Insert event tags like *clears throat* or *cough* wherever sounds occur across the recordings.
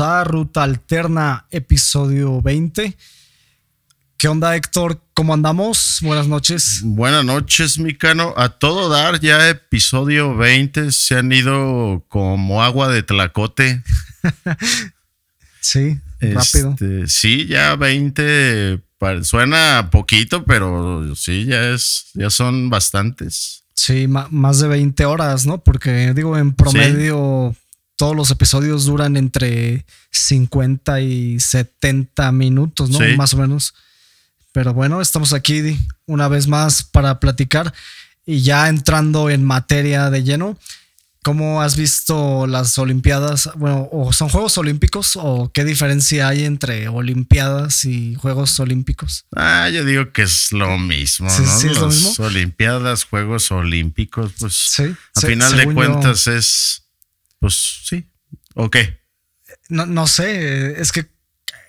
a Ruta Alterna, episodio 20. ¿Qué onda, Héctor? ¿Cómo andamos? Buenas noches. Buenas noches, Micano. A todo dar, ya episodio 20 se han ido como agua de tlacote. *laughs* sí, rápido. Este, sí, ya 20 suena poquito, pero sí, ya es, ya son bastantes. Sí, más de 20 horas, ¿no? Porque digo, en promedio todos los episodios duran entre 50 y 70 minutos, ¿no? Más o menos. Pero bueno, estamos aquí una vez más para platicar y ya entrando en materia de lleno. ¿Cómo has visto las Olimpiadas? Bueno, ¿o son Juegos Olímpicos o qué diferencia hay entre Olimpiadas y Juegos Olímpicos? Ah, yo digo que es lo mismo, ¿no? Sí, es lo mismo. Olimpiadas, Juegos Olímpicos, pues sí, a final de cuentas es, pues sí, ¿o qué? No, no sé, es que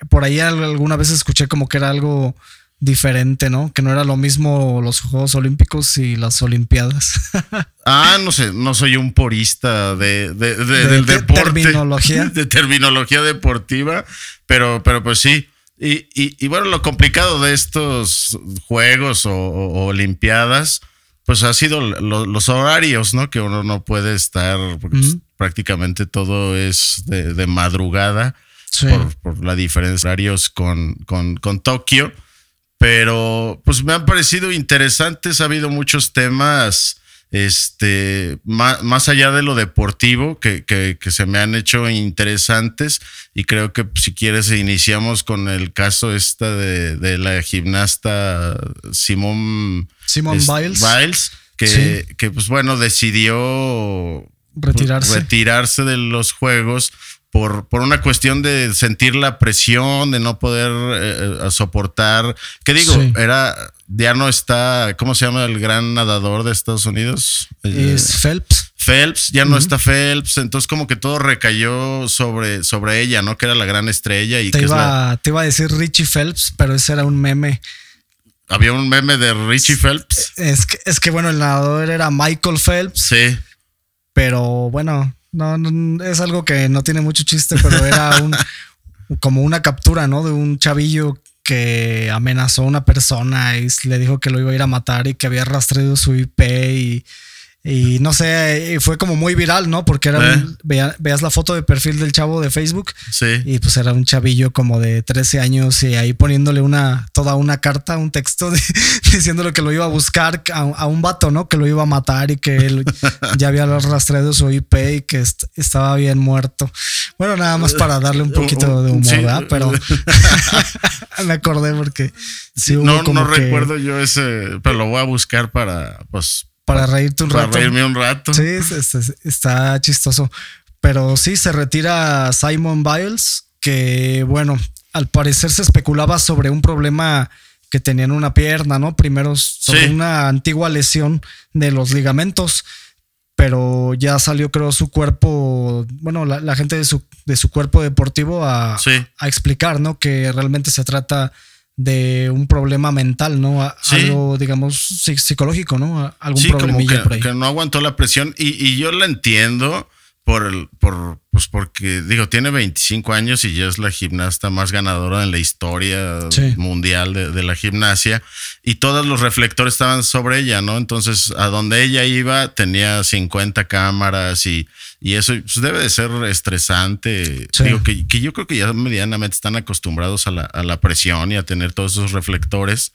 por ahí alguna vez escuché como que era algo diferente, ¿no? Que no era lo mismo los Juegos Olímpicos y las Olimpiadas. *laughs* ah, no sé, no soy un porista de, del deporte. Terminología. *laughs* De terminología deportiva, pero, pero pues sí. Y, y, bueno, lo complicado de estos Juegos o, Olimpiadas, pues ha sido los horarios, ¿no? Que uno no puede estar, porque prácticamente todo es de, madrugada por, la diferencia de horarios con, con, con Tokio pero pues me han parecido interesantes, ha habido muchos temas este, más, allá de lo deportivo, que, que, se me han hecho interesantes. Y creo que si quieres, iniciamos con el caso esta de, de la gimnasta Simón Simón Biles. Biles que, que, pues bueno, decidió retirarse. retirarse de los juegos por, por una cuestión de sentir la presión, de no poder eh, eh, soportar. ¿Qué digo? Era, ya no está, ¿cómo se llama el gran nadador de Estados Unidos? Es Phelps. Phelps, ya no está Phelps, entonces como que todo recayó sobre, sobre ella, ¿no? Que era la gran estrella y te que iba, Te iba a decir Richie Phelps, pero ese era un meme. Había un meme de Richie Phelps. Es que, es que bueno, el nadador era Michael Phelps. Sí. Pero bueno, no, es algo que no tiene mucho chiste, pero era *laughs* un, como una captura, ¿no? De un chavillo que amenazó a una persona y le dijo que lo iba a ir a matar y que había rastreado su IP y y no sé, fue como muy viral, ¿no? Porque era eh. veas la foto de perfil del chavo de Facebook. Sí. Y pues era un chavillo como de 13 años y ahí poniéndole una, toda una carta, un texto *laughs* diciéndole que lo iba a buscar a, un vato, ¿no? Que lo iba a matar y que él ya había rastreado su IP y que estaba bien muerto. Bueno, nada más para darle un poquito de humor, ¿verdad? Pero *laughs* *laughs* me acordé porque sí, no, no recuerdo yo ese, pero lo voy a buscar para, pues, para reírte un rato. Para reírme un rato. Sí, está chistoso. Pero sí, se retira Simon Biles, que bueno, al parecer se especulaba sobre un problema que tenía en una pierna, ¿no? Primero sobre una antigua lesión de los ligamentos, pero ya salió, creo, su cuerpo, bueno, la, gente de su, de su cuerpo deportivo a, a explicar, ¿no? Que realmente se trata de un problema mental, ¿no? Algo, digamos, psicológico, ¿no? Algún sí, como que, no aguantó la presión y, y yo la entiendo por, el, por, pues porque, digo, tiene 25 años y ya es la gimnasta más ganadora en la historia mundial de, de, la gimnasia y todos los reflectores estaban sobre ella, ¿no? Entonces, a donde ella iba tenía 50 cámaras y y eso pues, debe de ser estresante. Digo que, que, yo creo que ya medianamente están acostumbrados a la, a la presión y a tener todos esos reflectores.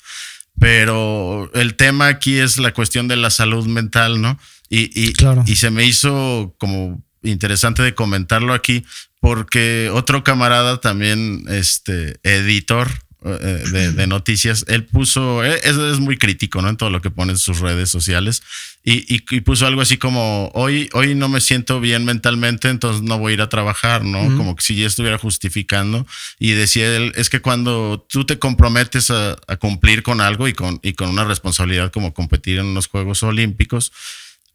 Pero el tema aquí es la cuestión de la salud mental, ¿no? Y, y, y se me hizo como interesante de comentarlo aquí porque otro camarada también, este editor, eh, de, noticias, él puso, eh, es, es, muy crítico, ¿no? En todo lo que pone en sus redes sociales y, y, puso algo así como, hoy, hoy no me siento bien mentalmente, entonces no voy a ir a trabajar, ¿no? Como que si ya estuviera justificando y decía él, es que cuando tú te comprometes a, a, cumplir con algo y con, y con una responsabilidad como competir en los Juegos Olímpicos,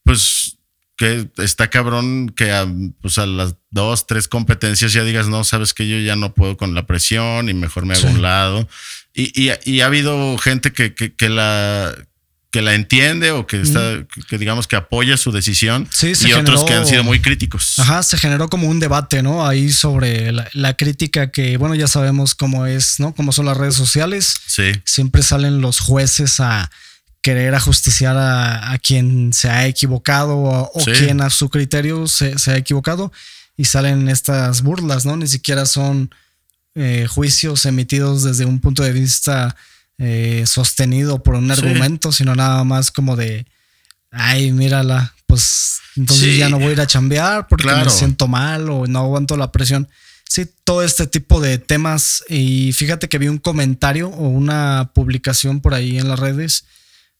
pues que está cabrón que a, pues a las dos, tres competencias ya digas, no, sabes que yo ya no puedo con la presión y mejor me hago un lado. Y, y, ha habido gente que, que, la que la entiende o que está, que digamos que apoya su decisión y otros que han sido muy críticos. Ajá, se generó como un debate, ¿no? Ahí sobre la, crítica que, bueno, ya sabemos cómo es, ¿no? Cómo son las redes sociales. Sí. Siempre salen los jueces a querer ajusticiar a, quien se ha equivocado o, quien a su criterio se, ha equivocado y salen estas burlas, ¿no? Ni siquiera son eh, juicios emitidos desde un punto de vista eh, sostenido por un argumento, sino nada más como de, ay, mírala, pues entonces ya no voy a ir a chambear porque me siento mal o no aguanto la presión. Sí, todo este tipo de temas. Y fíjate que vi un comentario o una publicación por ahí en las redes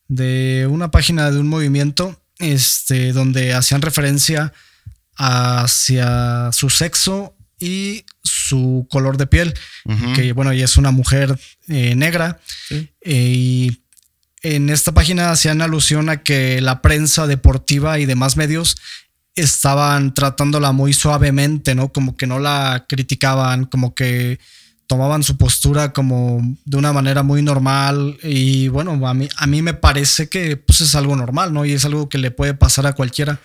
de una página de un movimiento este, donde hacían referencia hacia su sexo y su color de piel, que bueno, ella es una mujer eh, negra. Eh, y en esta página hacían alusión a que la prensa deportiva y demás medios estaban tratándola muy suavemente, ¿no? Como que no la criticaban, como que tomaban su postura como de una manera muy normal y bueno, a mí, a mí me parece que pues es algo normal, ¿no? Y es algo que le puede pasar a cualquiera.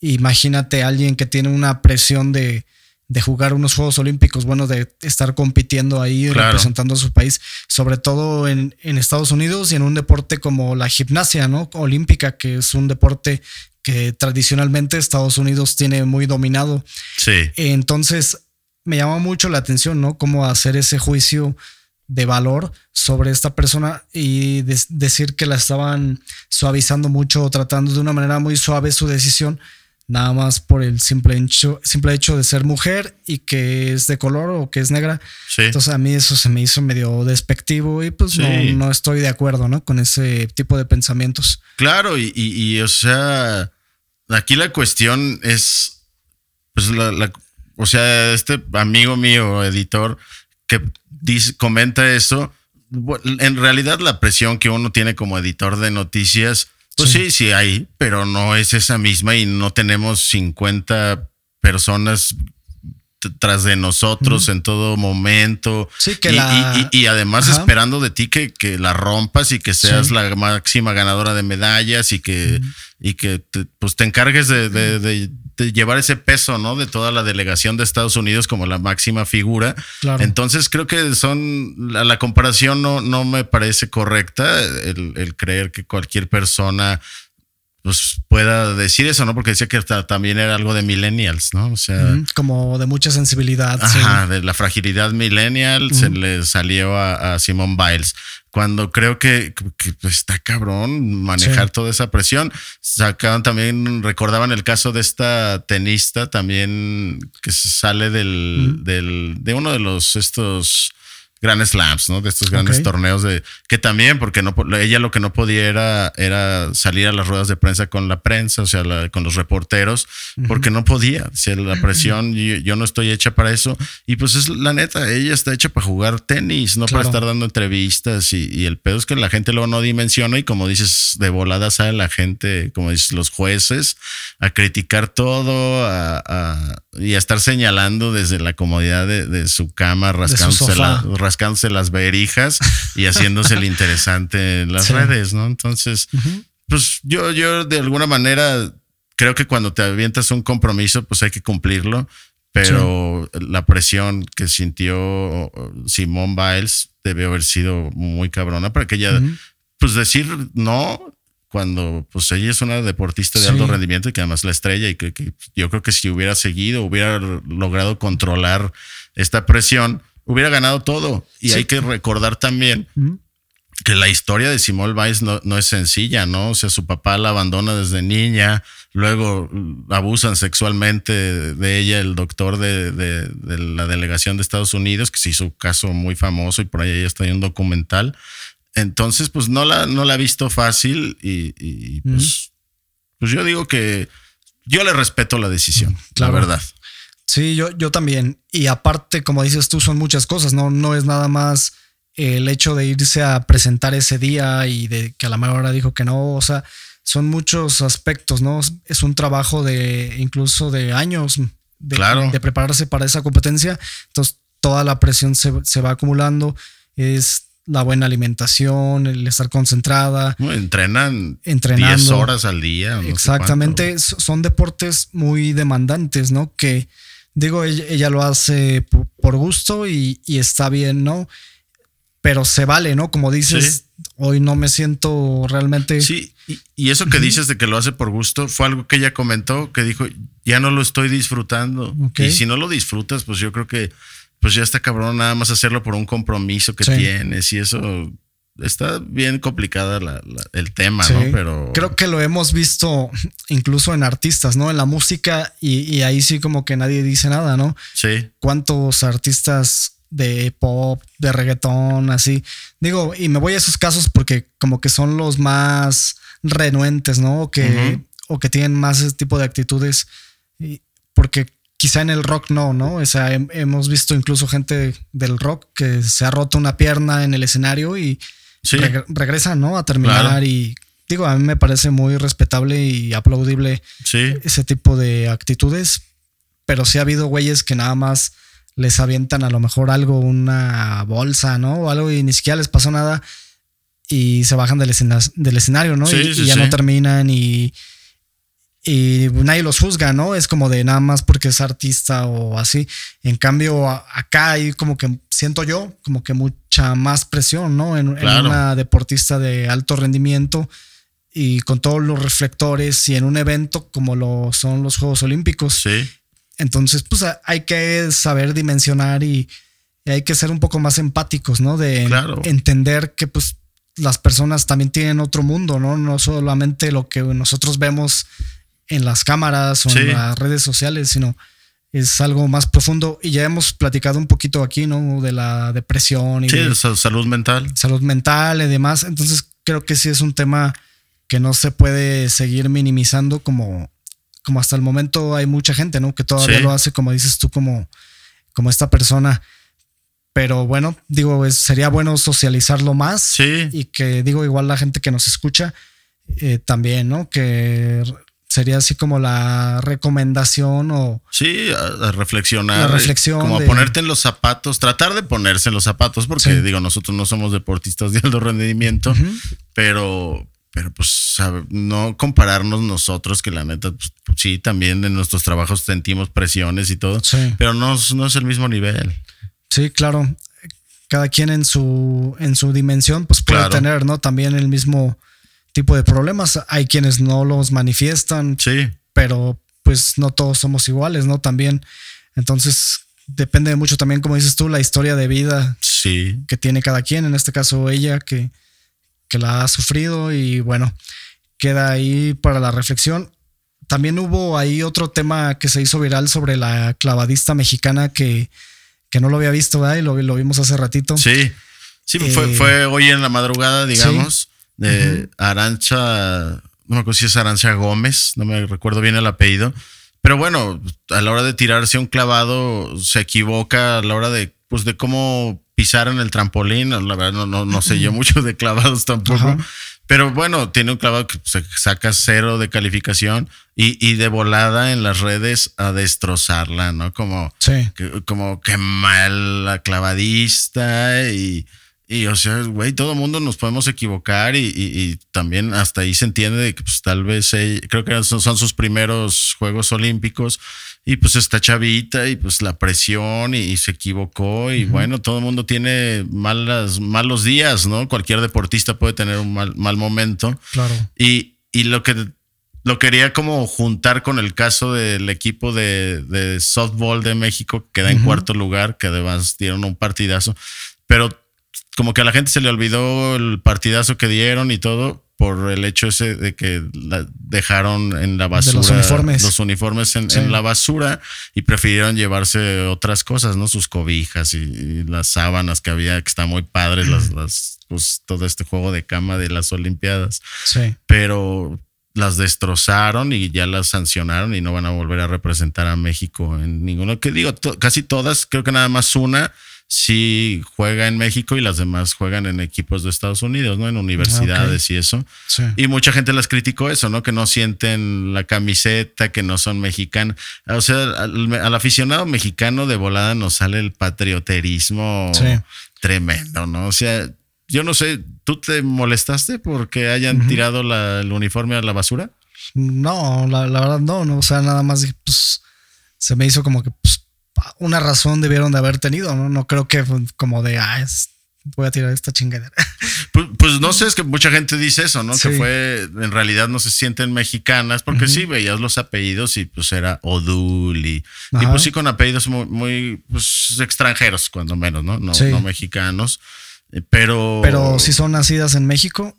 Imagínate a alguien que tiene una presión de, de jugar unos Juegos Olímpicos, bueno, de estar compitiendo ahí, representando a su país, sobre todo en, Estados Unidos y en un deporte como la gimnasia, ¿no? Olímpica, que es un deporte que tradicionalmente Estados Unidos tiene muy dominado. Sí. Entonces, me llama mucho la atención, ¿no? Cómo hacer ese juicio de valor sobre esta persona y decir que la estaban suavizando mucho, tratando de una manera muy suave su decisión nada más por el simple hecho, simple hecho de ser mujer y que es de color o que es negra. Entonces a mí eso se me hizo medio despectivo y pues no, estoy de acuerdo ¿no? con ese tipo de pensamientos. Claro, y, o sea, aquí la cuestión es, pues la, o sea, este amigo mío, editor, que dice, comenta eso, en realidad la presión que uno tiene como editor de noticias, pues sí. sí, hay, pero no es esa misma y no tenemos 50 personas tras de nosotros en todo momento. Sí, que y, y, además esperando de ti que, que, la rompas y que seas la máxima ganadora de medallas y que, y que te, pues te encargues de, llevar ese peso, ¿no? De toda la delegación de Estados Unidos como la máxima figura. Entonces creo que son, la, comparación no, no me parece correcta, el, el creer que cualquier persona pues pueda decir eso, ¿no? Porque decía que también era algo de millennials, ¿no? O sea, como de mucha sensibilidad. Ajá, de la fragilidad millennial se le salió a, Simón Biles. Cuando creo que, está cabrón manejar toda esa presión. Sacaban también, recordaban el caso de esta tenista también que sale del, del, de uno de los estos grandes slams, ¿no? De estos grandes torneos de que también, porque no ella lo que no podía era, era salir a las ruedas de prensa con la prensa, o sea, con los reporteros, porque no podía. O la presión, yo, no estoy hecha para eso. Y pues es la neta, ella está hecha para jugar tenis, no para estar dando entrevistas. Y, el pedo es que la gente luego no dimensiona y como dices, de volada sale la gente, como dices, los jueces, a criticar todo y a estar señalando desde la comodidad de, su cama, rascándose la rascándose las verijas y *laughs* haciéndose el interesante en las redes, ¿no? Entonces, pues yo, yo de alguna manera creo que cuando te avientas un compromiso, pues hay que cumplirlo, pero la presión que sintió Simón Biles debe haber sido muy cabrona para que ella, pues decir no cuando pues ella es una deportista de alto rendimiento y que además la estrella y que, yo creo que si hubiera seguido, hubiera logrado controlar esta presión, hubiera ganado todo. Y hay que recordar también que la historia de Simone Biles no, es sencilla, ¿no? O sea, su papá la abandona desde niña, luego abusan sexualmente de ella el doctor de, la delegación de Estados Unidos, que se hizo un caso muy famoso y por ahí ya está en un documental. Entonces, pues no la, no la ha visto fácil y, pues, pues yo digo que yo le respeto la decisión, la verdad. Sí, yo, yo también. Y aparte, como dices tú, son muchas cosas, ¿no? No es nada más el hecho de irse a presentar ese día y de que a la mejor hora dijo que no. O sea, son muchos aspectos, ¿no? Es un trabajo de incluso de años de, de prepararse para esa competencia. Entonces, toda la presión se, se va acumulando. Es la buena alimentación, el estar concentrada. entrenan entrenando 10 horas al día. Exactamente, son deportes muy demandantes, ¿no? Que digo, ella, lo hace por, gusto y, está bien, ¿no? Pero se vale, ¿no? Como dices, hoy no me siento realmente... Sí, y, eso que dices de que lo hace por gusto fue algo que ella comentó, que dijo, ya no lo estoy disfrutando. Y si no lo disfrutas, pues yo creo que pues ya está cabrón nada más hacerlo por un compromiso que tienes y eso está bien complicada el tema, ¿no? Pero creo que lo hemos visto incluso en artistas, ¿no? En la música y, ahí sí como que nadie dice nada, ¿no? Sí. ¿Cuántos artistas de pop, de reggaetón, así? Digo, y me voy a esos casos porque como que son los más renuentes, ¿no? O que, o que tienen más ese tipo de actitudes. Porque quizá en el rock no, ¿no? O sea, hemos visto incluso gente del rock que se ha roto una pierna en el escenario y regresa, ¿no? A terminar y digo, a mí me parece muy respetable y aplaudible ese tipo de actitudes, pero sí ha habido güeyes que nada más les avientan a lo mejor algo, una bolsa, ¿no? O algo y ni siquiera les pasó nada y se bajan del, escenario, ¿no? y, ya no terminan y y nadie los juzga, ¿no? Es como de nada más porque es artista o así. En cambio, acá hay como que siento yo como que mucha más presión, ¿no? En, una deportista de alto rendimiento y con todos los reflectores y en un evento como lo son los Juegos Olímpicos. Sí. Entonces, pues hay que saber dimensionar y, hay que ser un poco más empáticos, ¿no? De entender que pues las personas también tienen otro mundo, ¿no? No solamente lo que nosotros vemos en las cámaras o en las redes sociales, sino es algo más profundo. Y ya hemos platicado un poquito aquí, ¿no? De la depresión y sí, salud mental. Salud mental y demás. Entonces creo que sí es un tema que no se puede seguir minimizando como, como hasta el momento hay mucha gente, ¿no? Que todavía lo hace, como dices tú, como, como esta persona. Pero bueno, digo, sería bueno socializarlo más. Sí. Y que digo, igual la gente que nos escucha eh, también, ¿no? Que sería así como la recomendación o... Sí, a, reflexionar. La reflexión. Como a ponerte en los zapatos, tratar de ponerse en los zapatos, porque digo, nosotros no somos deportistas de alto rendimiento, pero, pero pues no compararnos nosotros, que la neta, pues, sí, también en nuestros trabajos sentimos presiones y todo, pero no, no es el mismo nivel. Sí, claro. Cada quien en su, en su dimensión, pues puede tener, ¿no? También el mismo tipo de problemas. Hay quienes no los manifiestan, sí. pero pues no todos somos iguales, ¿no? También. Entonces, depende mucho también, como dices tú, la historia de vida sí. que tiene cada quien, en este caso ella, que, que la ha sufrido y bueno, queda ahí para la reflexión. También hubo ahí otro tema que se hizo viral sobre la clavadista mexicana que, que no lo había visto, ¿verdad? Y lo, lo vimos hace ratito. Sí, sí, fue, eh, fue hoy en la madrugada, digamos de Arancha, no me acuerdo si es Arancha Gómez, no me recuerdo bien el apellido. Pero bueno, a la hora de tirarse un clavado, se equivoca a la hora de, pues, de cómo pisar en el trampolín. La verdad, no, no, sé yo mucho de clavados *laughs* tampoco. Pero bueno, tiene un clavado que se saca cero de calificación y, y, de volada en las redes a destrozarla, ¿no? Como, como que mal la clavadista y y o sea, güey, todo mundo nos podemos equivocar y, también hasta ahí se entiende de que pues tal vez creo que son, sus primeros Juegos Olímpicos y pues está chavita y pues la presión y, se equivocó y bueno, todo el mundo tiene malas, malos días, ¿no? Cualquier deportista puede tener un mal, mal momento. Claro. Y, y lo que lo quería como juntar con el caso del equipo de, de softball de México que queda en cuarto lugar, que además dieron un partidazo, pero como que a la gente se le olvidó el partidazo que dieron y todo por el hecho ese de que dejaron en la basura los uniformes, los uniformes en, la basura y prefirieron llevarse otras cosas, ¿no? Sus cobijas y, las sábanas que había, que está muy padres, *clears throat* las, las, pues todo este juego de cama de las Olimpiadas. Sí. Pero las destrozaron y ya las sancionaron y no van a volver a representar a México en ninguno. Que digo, casi todas, creo que nada más una sí juega en México y las demás juegan en equipos de Estados Unidos, ¿no? En universidades y eso. Y mucha gente las criticó eso, ¿no? Que no sienten la camiseta, que no son mexicanos. O sea, al, aficionado mexicano de volada nos sale el patrioterismo tremendo, ¿no? O sea, yo no sé, ¿tú te molestaste porque hayan tirado el uniforme a la basura? No, la, verdad no, no, o sea, nada más pues, se me hizo como que pues, una razón debieron de haber tenido, ¿no? No creo que como de, ah, voy a tirar esta chingadera. *laughs* Pues, pues, no sé, es que mucha gente dice eso, ¿no? Que fue, en realidad no se sienten mexicanas, porque sí veías los apellidos y pues era Odul y, y pues sí con apellidos muy, muy pues, extranjeros, cuando menos, ¿no? No, no mexicanos. Eh, pero. Pero si son nacidas en México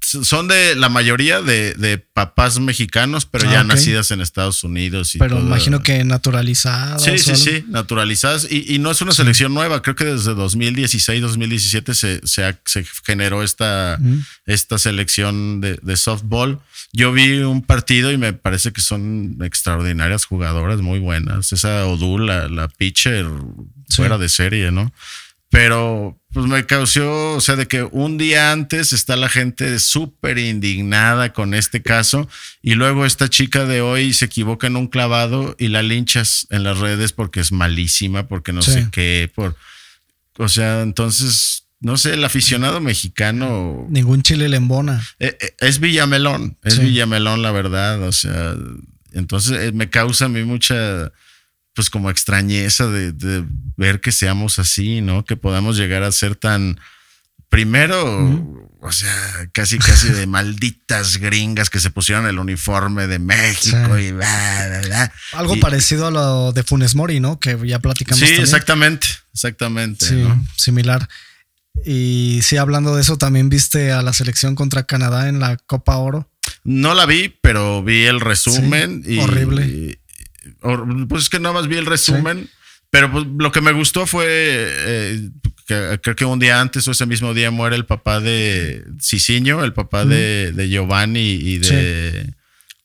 son de la mayoría de, papás mexicanos, pero ya ah, nacidas en Estados Unidos. Y pero imagino que naturalizadas. Sí, sí, sí, naturalizadas. Y, no es una selección nueva, creo que desde 2016, 2017 se, se, generó esta, esta selección de, de, softball. Yo vi un partido y me parece que son extraordinarias jugadoras, muy buenas. Esa Odul, la, la pitcher, fuera de serie, ¿no? Pero pues me causó, o sea, de que un día antes está la gente súper indignada con este caso y luego esta chica de hoy se equivoca en un clavado y la linchas en las redes porque es malísima, porque no sé qué, por, o sea, entonces, no sé, el aficionado mexicano. Ningún chile le embona. Eh, eh, es Villamelón, es Villamelón, la verdad, o sea, entonces eh, me causa a mí mucha pues como extrañeza de, ver que seamos así, ¿no? Que podamos llegar a ser tan, primero, o sea, casi, casi de *laughs* malditas gringas que se pusieron el uniforme de México y bla, bla, Algo parecido a lo de Funes Mori, ¿no? Que ya platicamos. Sí, exactamente, exactamente. Sí, similar. Y sí, hablando de eso, también viste a la selección contra Canadá en la Copa Oro. No la vi, pero vi el resumen. y, horrible pues es que nada más vi el resumen, pero pues, lo que me gustó fue eh, que creo que un día antes o ese mismo día muere el papá de Cicinho, el papá de, Giovanni y de...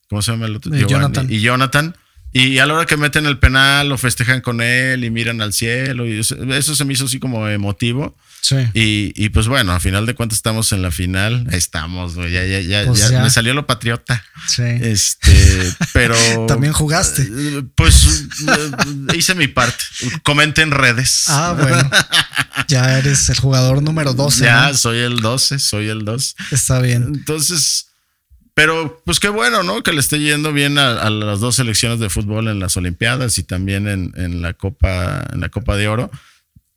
¿Cómo se llama el otro? Jonathan. Y Jonathan. Y a la hora que meten el penal, lo festejan con él y miran al cielo. Y eso se me hizo así como emotivo. Sí. Y, pues bueno, a final de cuentas estamos en la final. Estamos, Ya, ya, ya, pues ya, me salió lo patriota. Sí. Este, *laughs* pero. También jugaste. Pues hice mi parte. Comenté en redes. Ah, bueno. ya eres el jugador número 12. Ya, soy el 12, soy el 2. Está bien. Entonces pero pues qué bueno, ¿no? Que le esté yendo bien a, las dos selecciones de fútbol en las Olimpiadas y también en, la Copa, en la Copa de Oro.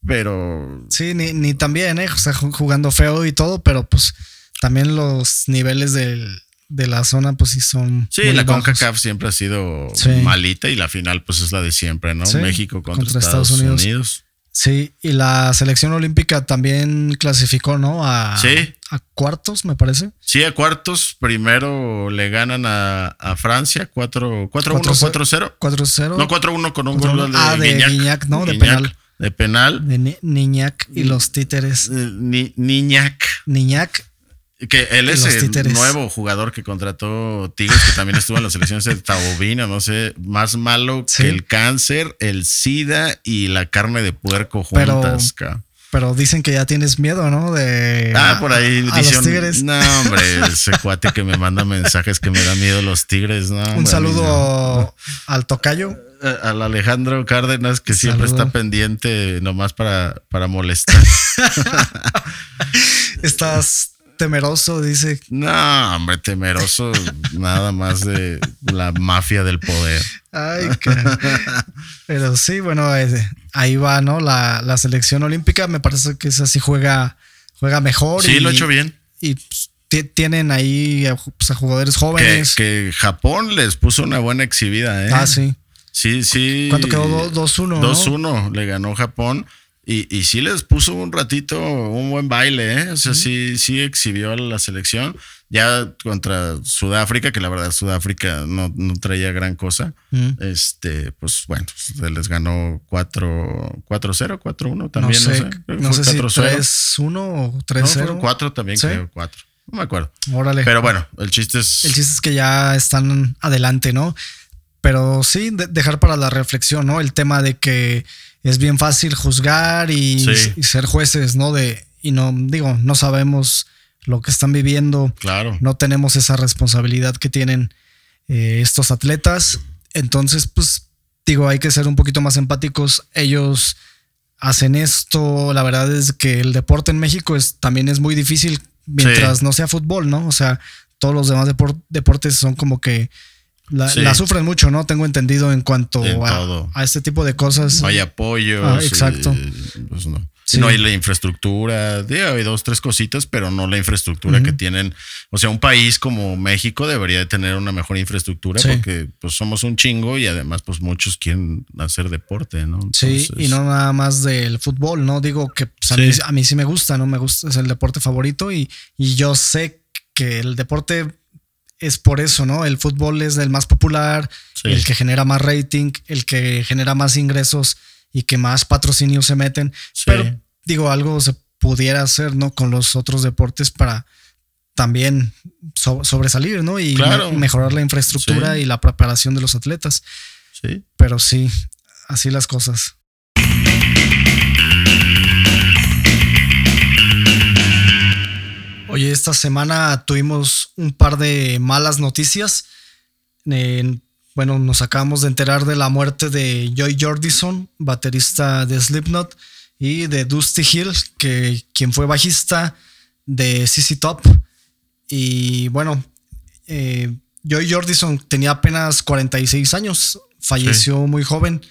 Pero. Sí, ni, ni también, ¿eh? O sea, jugando feo y todo, pero pues también los niveles de la zona, pues sí son. Sí, la CONCACAF siempre ha sido malita y la final, pues es la de siempre, ¿no? México contra, Estados, Unidos. Sí, y la selección olímpica también clasificó, ¿no? A, a cuartos, me parece. Sí, a cuartos. Primero le ganan a, Francia 4-1, 4-0. 4-0. No, 4-1 con un gol de, ah, de Guiñac, ¿no? De penal. De penal. De Niñac y los títeres. Ni, Niñac. Niñac que él es el nuevo jugador que contrató Tigres, que también estuvo en las selecciones de Taubina, no sé, más malo que el cáncer, el SIDA y la carne de puerco juntas. Pero, dicen que ya tienes miedo, ¿no? De. Ah, por ahí dicen. No, hombre, ese *laughs* cuate que me manda mensajes que me da miedo los tigres, ¿no? Un saludo al tocayo. Al Alejandro Cárdenas, que siempre está pendiente nomás para, para molestar. *laughs* Estás temeroso, dice. No, hombre, temeroso *laughs* nada más de la mafia del poder. Ay, Pero sí, bueno, ahí va, ¿no? La, selección olímpica me parece que esa sí juega, juega mejor. Sí, lo ha hecho bien. Y pues, tienen ahí pues, a, jugadores jóvenes. Que, Japón les puso una buena exhibida, ¿eh? Ah, sí. Sí, sí. ¿Cuánto quedó? 2-1. 2-1 le ganó Japón. Y, y sí les puso un ratito un buen baile, ¿eh? O sea, sí, sí exhibió la selección. Ya contra Sudáfrica, que la verdad Sudáfrica no, no traía gran cosa. Este, pues bueno, se les ganó 4-0, 4-1 también. No sé, no sé, si 3-1 o 3-0. No, 4 también creo, 4. No me acuerdo. Órale. Pero bueno, el chiste es. El chiste es que ya están adelante, ¿no? Pero sí, dejar para la reflexión, ¿no? El tema de que es bien fácil juzgar y, ser jueces, ¿no? De, y no, digo, no sabemos lo que están viviendo. Claro. No tenemos esa responsabilidad que tienen eh, estos atletas. Entonces, pues, digo, hay que ser un poquito más empáticos. Ellos hacen esto. La verdad es que el deporte en México es, también es muy difícil mientras no sea fútbol, ¿no? O sea, todos los demás deportes son como que la, sufren mucho, ¿no? Tengo entendido en cuanto a, este tipo de cosas. No hay apoyo. Ah, exacto. Pues no. no. hay la infraestructura. hay dos, tres cositas, pero no la infraestructura que tienen. O sea, un país como México debería de tener una mejor infraestructura porque pues somos un chingo y además pues muchos quieren hacer deporte, ¿no? sí, y no nada más del fútbol, ¿no? Digo que pues, a, mí, sí me gusta, ¿no? Me gusta, es el deporte favorito y, y yo sé que el deporte es por eso, ¿no? El fútbol es el más popular, el que genera más rating, el que genera más ingresos y que más patrocinios se meten. Pero digo, algo se pudiera hacer, ¿no? Con los otros deportes para también sobresalir, ¿no? Y mejorar la infraestructura y la preparación de los atletas. Sí. Pero sí, así las cosas. Oye, esta semana tuvimos un par de malas noticias. bueno, nos acabamos de enterar de la muerte de Joy Jordison, baterista de Slipknot, y de Dusty Hill, que, quien fue bajista de CC Top. Y bueno, eh, Joy Jordison tenía apenas 46 años, falleció muy joven.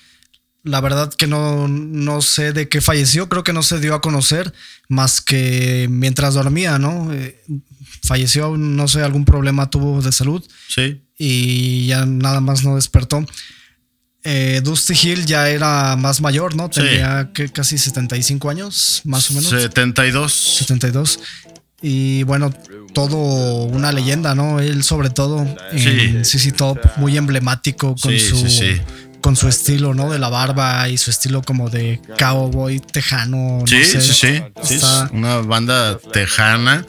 La verdad que no, no sé de qué falleció, creo que no se dio a conocer más que mientras dormía, ¿no? Eh, falleció, no sé, algún problema tuvo de salud. Sí. Y ya nada más no despertó. Eh, Dusty Hill ya era más mayor, ¿no? Tenía que casi 75 años, más o menos. 72. 72. Y bueno, todo una leyenda, ¿no? Él sobre todo en CC Top, muy emblemático con su con su estilo, ¿no? De la barba y su estilo como de cowboy tejano. Sí, sí, sí, sí. una banda tejana,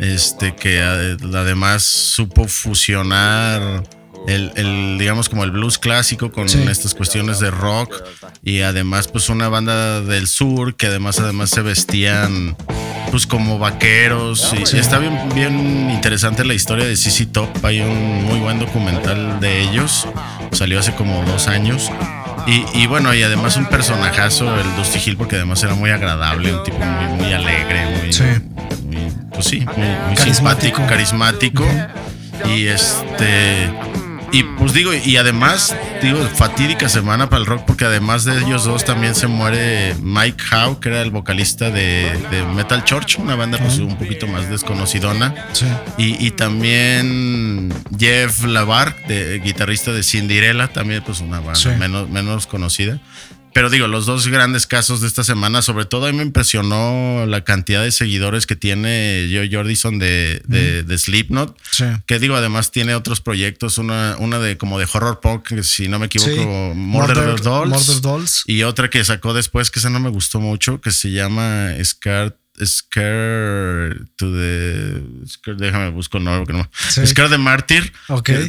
este, que además supo fusionar el, digamos, como el blues clásico con estas cuestiones de rock y además, pues una banda del sur que además, además se vestían pues como vaqueros y, está bien, bien interesante la historia de CC Top. Hay un muy buen documental de ellos, salió hace como dos años. Y, bueno, y además un personajazo, el Dusty Hill, porque además era muy agradable, un tipo muy, muy alegre, muy, sí. pues sí, muy, simpático, carismático. Y este y pues digo, y además, digo, fatídica semana para el rock, porque además de ellos dos también se muere Mike Howe, que era el vocalista de, Metal Church, una banda pues un poquito más desconocidona. Y, también Jeff Lavar, de, guitarrista de Cinderella, también pues una banda menos, menos conocida. Pero digo, los dos grandes casos de esta semana, sobre todo a mí me impresionó la cantidad de seguidores que tiene Joe Jordison de, de, Slipknot. Que digo, además tiene otros proyectos, una, una de como de horror punk, si no me equivoco, Murder, Dolls, Y otra que sacó después, que esa no me gustó mucho, que se llama Scar Scare to the. déjame busco el nombre, no. Scare the Martyr.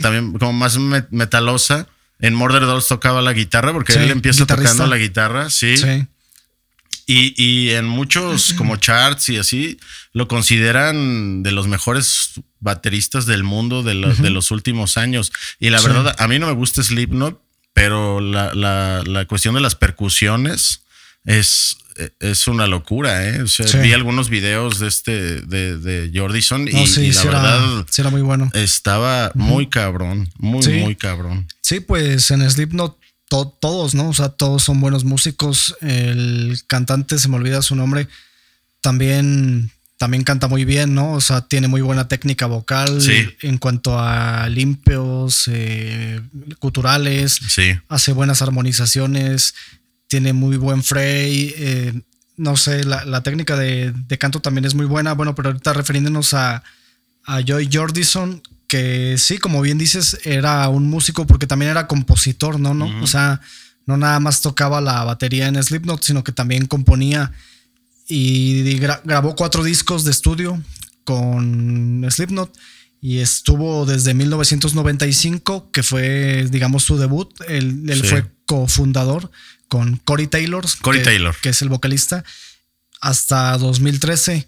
también como más metalosa. En Murder Dolls tocaba la guitarra porque él empieza tocando la guitarra, sí. sí. Y, y, en muchos *clears throat* como charts y así lo consideran de los mejores bateristas del mundo de, de los últimos años. Y la verdad, a mí no me gusta Slipknot, pero la, la, la cuestión de las percusiones es, es una locura, ¿eh? O sea, vi algunos videos de este, de, de Jordison y, la verdad. Era, muy bueno. Estaba muy cabrón, muy, muy cabrón. Sí, pues en Slipknot todos, ¿no? O sea, todos son buenos músicos. El cantante, se me olvida su nombre, también, también canta muy bien, ¿no? O sea, tiene muy buena técnica vocal en cuanto a limpios, eh, culturales. Sí. Hace buenas armonizaciones tiene muy buen fray. Eh, no sé, la, técnica de, canto también es muy buena. Bueno, pero ahorita refiriéndonos a, a Joy Jordison, que sí, como bien dices, era un músico porque también era compositor, ¿no? ¿no? O sea, no nada más tocaba la batería en Slipknot, sino que también componía y grabó cuatro discos de estudio con Slipknot y estuvo desde 1995, que fue, digamos, su debut. Él, fue cofundador con Corey Taylor, Corey que, Taylor, que es el vocalista, hasta 2013.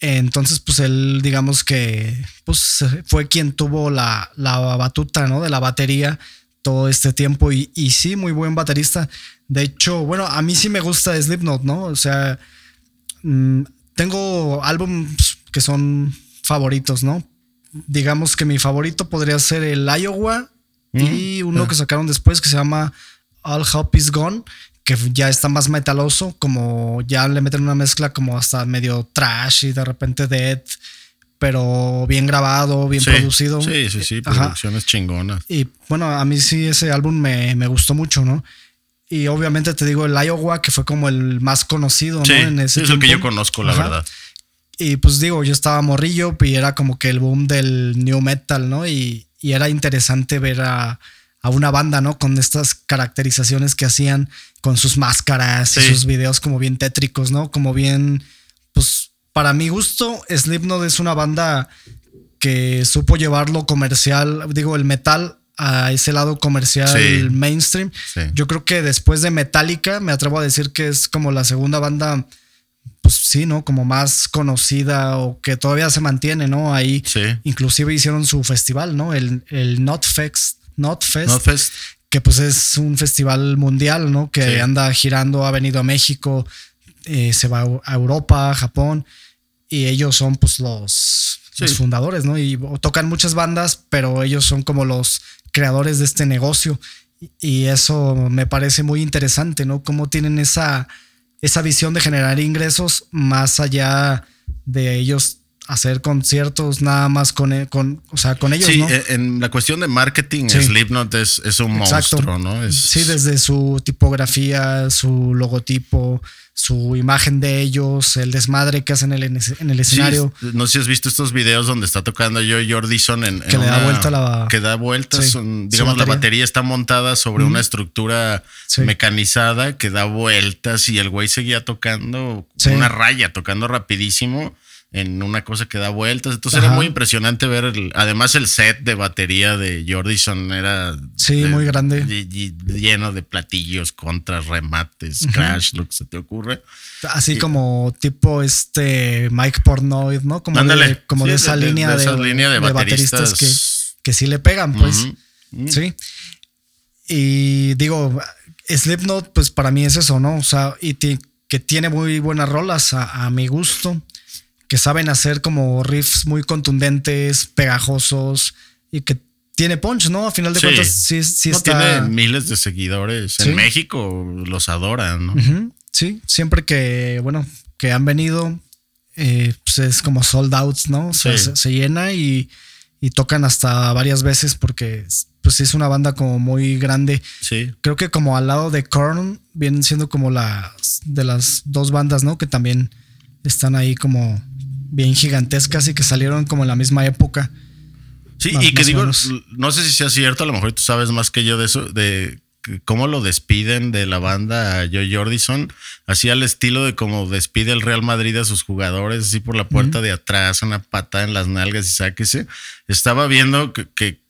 Entonces, pues él, digamos que pues, fue quien tuvo la, la batuta, ¿no? De la batería todo este tiempo y, y, sí, muy buen baterista. De hecho, bueno, a mí sí me gusta Slipknot, ¿no? O sea, mm, tengo álbumes que son favoritos, ¿no? Digamos que mi favorito podría ser el Iowa y uno que sacaron después que se llama All Hope Is Gone, que ya está más metaloso, como ya le meten una mezcla como hasta medio trash y de repente dead, pero bien grabado, bien producido. Sí, sí, sí, producciones chingonas. Y bueno, a mí sí ese álbum me, me, gustó mucho, ¿no? Y obviamente te digo el Iowa, que fue como el más conocido, ¿no? En ese es el que yo conozco, la verdad. Y pues digo, yo estaba morrillo y era como que el boom del new metal, ¿no? Y, y era interesante ver a, a, una banda, ¿no? Con estas caracterizaciones que hacían con sus máscaras y sus videos como bien tétricos, ¿no? Como bien, pues para mi gusto, Slipknot es una banda que supo llevarlo comercial, digo, el metal a ese lado comercial mainstream. Yo creo que después de Metallica, me atrevo a decir que es como la segunda banda pues sí, ¿no? Como más conocida o que todavía se mantiene, ¿no? Ahí sí. inclusive hicieron su festival, ¿no? El, el Notfest, Notfest, que pues es un festival mundial, ¿no? Que anda girando, ha venido a México, eh, se va a Europa, Japón, y ellos son pues los, los fundadores, ¿no? Y tocan muchas bandas, pero ellos son como los creadores de este negocio. Y eso me parece muy interesante, ¿no? Cómo tienen esa esa visión de generar ingresos más allá de ellos hacer conciertos nada más con, e, con, o sea, con ellos. Sí, e, en la cuestión de marketing, Slipknot es, es un monstruo, ¿no? Sí, desde su tipografía, su logotipo, su imagen de ellos, el desmadre que hacen en el, en el escenario. no sé si has visto estos videos donde está tocando yo Jordison en, que le da vuelta la que da vueltas, digamos la batería. está montada sobre una estructura mecanizada que da vueltas y el güey seguía tocando una raya, tocando rapidísimo en una cosa que da vueltas. Entonces era muy impresionante ver, el, además el set de batería de Jordison era... Sí, muy grande. lleno de platillos, contras, remates, crash, lo que se te ocurre. Así como tipo este Mike Pornoid, ¿no? Como, de, como de, esa línea de, línea de, bateristas, que, que, sí le pegan, pues. Sí. Y digo, Slipknot, pues para mí es eso, ¿no? O sea, y que tiene muy buenas rolas a mi gusto que saben hacer como riffs muy contundentes, pegajosos y que tiene punch, ¿no? A final de cuentas, sí, sí no, Tiene miles de seguidores. En México los adoran, ¿no? Sí, siempre que, bueno, que han venido, eh, pues es como sold out, ¿no? se, llena y, tocan hasta varias veces porque pues es una banda como muy grande. Sí. Creo que como al lado de Korn vienen siendo como las de las dos bandas, ¿no? Que también están ahí como bien gigantescas y que salieron como en la misma época. Sí, y que digo, no sé si sea cierto, a lo mejor tú sabes más que yo de eso, de cómo lo despiden de la banda a Joe Jordison, así al estilo de cómo despide el Real Madrid a sus jugadores, así por la puerta de atrás, una patada en las nalgas y sáquese. Estaba viendo que,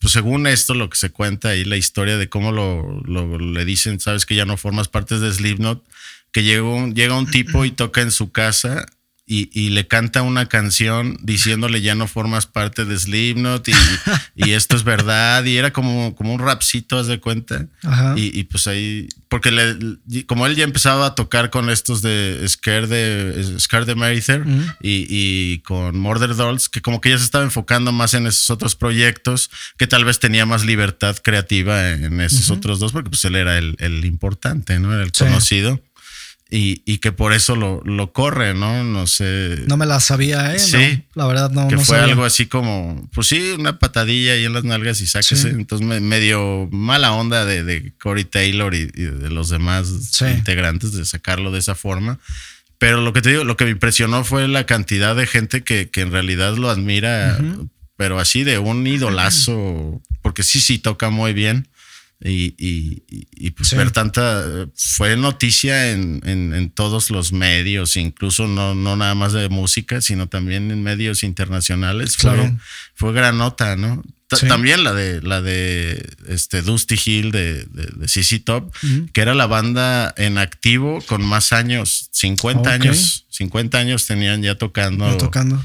pues según esto, lo que se cuenta ahí, la historia de cómo lo, le dicen, sabes que ya no formas parte de Slipknot, que llega un, llega un tipo y *clears throat* toca en su casa y, le canta una canción diciéndole ya no formas parte de Slipknot y, *laughs* y esto es verdad y era como, como un rapcito, haz de cuenta. Y, pues ahí, porque le, como él ya empezaba a tocar con estos de Scare de, Scare de Marither y, con Murder Dolls, que como que ya se estaba enfocando más en esos otros proyectos, que tal vez tenía más libertad creativa en esos otros dos, porque pues él era el, el importante, ¿no? Era el conocido. Y, que por eso lo, lo, corre, ¿no? No sé. No me la sabía, ¿eh? Sí. la verdad no. Que fue algo así como, pues sí, una patadilla ahí en las nalgas y sáquese. Entonces me, medio mala onda de, de Corey Taylor y, de los demás integrantes de sacarlo de esa forma. Pero lo que te digo, lo que me impresionó fue la cantidad de gente que, que en realidad lo admira, pero así de un idolazo, porque sí, sí toca muy bien. Y, y, pues ver tanta, fue noticia en, en, todos los medios, incluso no, no nada más de música, sino también en medios internacionales. Fue, fue gran nota, ¿no? También la de la de este Dusty Hill de, de, CC Top, que era la banda en activo con más años, 50 años, 50 años tenían ya tocando. tocando.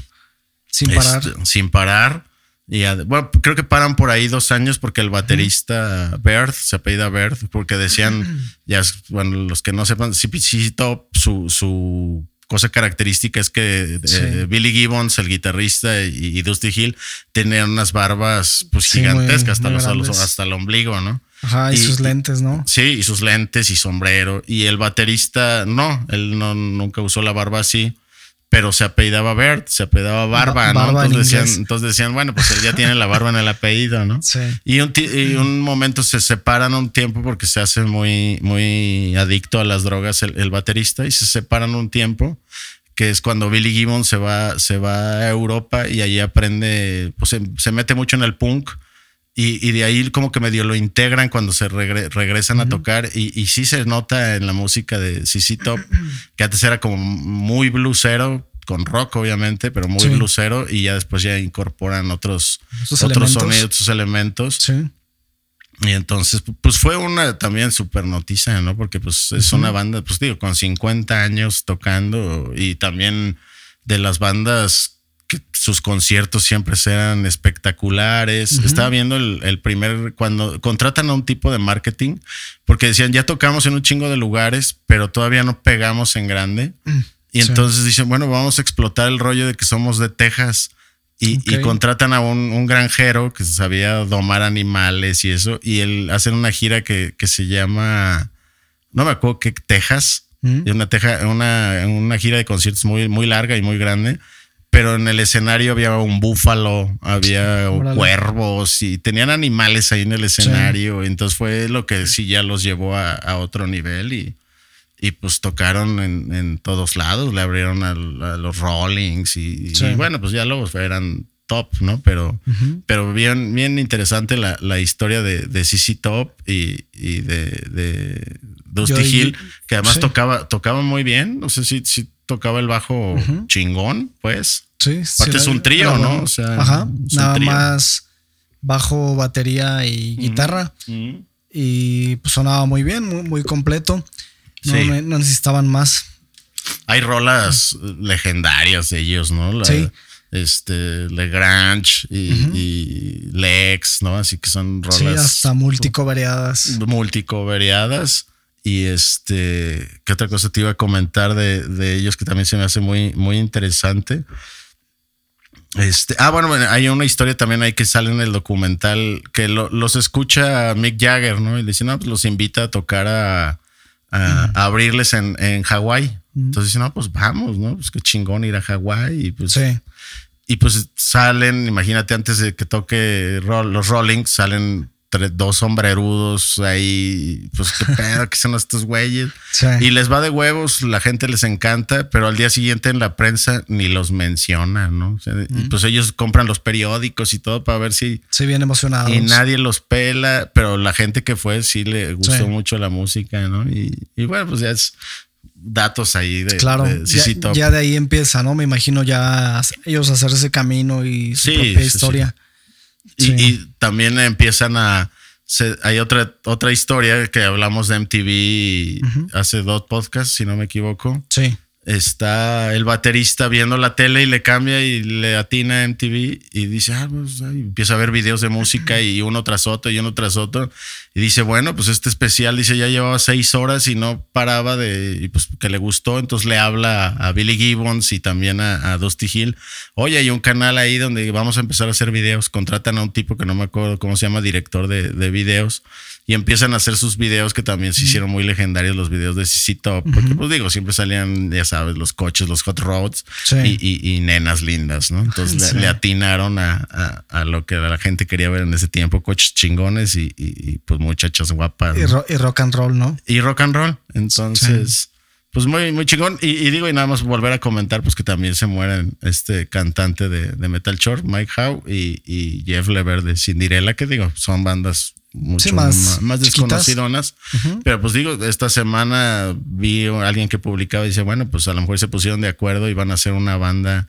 Sin parar. Este, sin parar Y bueno, creo que paran por ahí dos años porque el baterista Bird, se apellida Bird, porque decían, ya, bueno, los que no sepan, CPC Top, su, su cosa característica es que eh, Billy Gibbons, el guitarrista, y, Dusty Hill tenían unas barbas pues gigantescas hasta, los, hasta el ombligo, ¿no? Ajá, y, sus lentes, ¿no? Sí, y sus lentes y sombrero. Y el baterista, no, él no, nunca usó la barba así pero se apellidaba Bert, se apellidaba Barba, ¿no? Entonces decían, entonces decían, bueno, pues él ya tiene la barba en el apellido, ¿no? *laughs* Sí. Y un, un momento se separan un tiempo porque se hace muy, muy adicto a las drogas el, baterista y se separan un tiempo que es cuando Billy Gibbons se va, se va a Europa y allí aprende, pues se, mete mucho en el punk. Y, de ahí como que medio lo integran cuando se regresan a tocar y, y, sí se nota en la música de CC Top, *clears throat* que antes era como muy blusero, con rock obviamente, pero muy blusero y ya después ya incorporan otros, otros sonidos, otros elementos. Sí. Y entonces, pues fue una también súper noticia, ¿no? Porque pues es una banda, pues digo, con 50 años tocando y también de las bandas que sus conciertos siempre sean espectaculares. Estaba viendo el, primer, cuando contratan a un tipo de marketing, porque decían, ya tocamos en un chingo de lugares, pero todavía no pegamos en grande. Mm, y entonces dicen, bueno, vamos a explotar el rollo de que somos de Texas. Y, contratan a un, granjero que sabía domar animales y eso. Y él hacen una gira que, se llama, no me acuerdo qué, Texas. Mm. Una, teja, una, una gira de conciertos muy, muy larga y muy grande pero en el escenario había un búfalo, había cuervos y tenían animales ahí en el escenario. Entonces fue lo que sí ya los llevó a, otro nivel y, y pues tocaron en, todos lados, le abrieron a, los Rollings y, bueno, pues ya los eran top, ¿no? Pero, pero bien, bien interesante la, historia de, de CC Top y, de, Dusty Hill, que además tocaba, tocaba muy bien. No sé si, si tocaba el bajo chingón, pues. Sí, Aparte es un trío, ¿no? O sea, ajá, nada más bajo, batería y guitarra. Y pues sonaba muy bien, muy, completo. No, no, necesitaban más. Hay rolas legendarias de ellos, ¿no? sí. Este, Legrange y, y, Lex, ¿no? Así que son rolas. Sí, hasta multicovariadas. Multicovariadas. Y este, ¿qué otra cosa te iba a comentar de, ellos que también se me hace muy, muy interesante? Este, ah, bueno, hay una historia también ahí que sale en el documental que los escucha Mick Jagger, ¿no? Y le dice, no, pues los invita a tocar a, abrirles en, en Hawái. Entonces no, pues vamos, ¿no? Pues qué chingón ir a Hawái. Y pues, sí. y pues salen, imagínate, antes de que toque los Rollings, salen dos sombrerudos ahí, pues qué *laughs* pedo que son estos güeyes. Y les va de huevos, la gente les encanta, pero al día siguiente en la prensa ni los menciona, ¿no? Y pues ellos compran los periódicos y todo para ver si... Sí, bien emocionados. Y nadie los pela, pero la gente que fue sí le gustó mucho la música, ¿no? Y, bueno, pues ya es datos ahí de... Claro, ya, de ahí empieza, ¿no? Me imagino ya ellos hacer ese camino y su propia historia. Y, también empiezan a. hay otra, otra historia que hablamos de MTV hace dos podcasts, si no me equivoco. Sí está el baterista viendo la tele y le cambia y le atina a MTV y dice, ah, pues, empieza a ver videos de música y uno tras otro y uno tras otro. Y dice, bueno, pues este especial, dice, ya llevaba seis horas y no paraba de, y pues que le gustó. Entonces le habla a Billy Gibbons y también a, Dusty Hill. Oye, hay un canal ahí donde vamos a empezar a hacer videos. Contratan a un tipo que no me acuerdo cómo se llama, director de, de videos y empiezan a hacer sus videos que también se hicieron muy legendarios, los videos de CC Top, porque pues digo, siempre salían, ya sabes, los coches, los hot roads y, nenas lindas, ¿no? Entonces le, atinaron a, lo que la gente quería ver en ese tiempo, coches chingones y, pues muchachas guapas. Y, rock and roll, ¿no? Y rock and roll. Entonces... Pues muy, muy chingón. Y, digo, y nada más volver a comentar, pues que también se mueren este cantante de, Metal Short, Mike Howe, y, Jeff Lever de Cinderella, que digo, son bandas mucho más, más, desconocidonas. Pero pues digo, esta semana vi a alguien que publicaba y dice, bueno, pues a lo mejor se pusieron de acuerdo y van a hacer una banda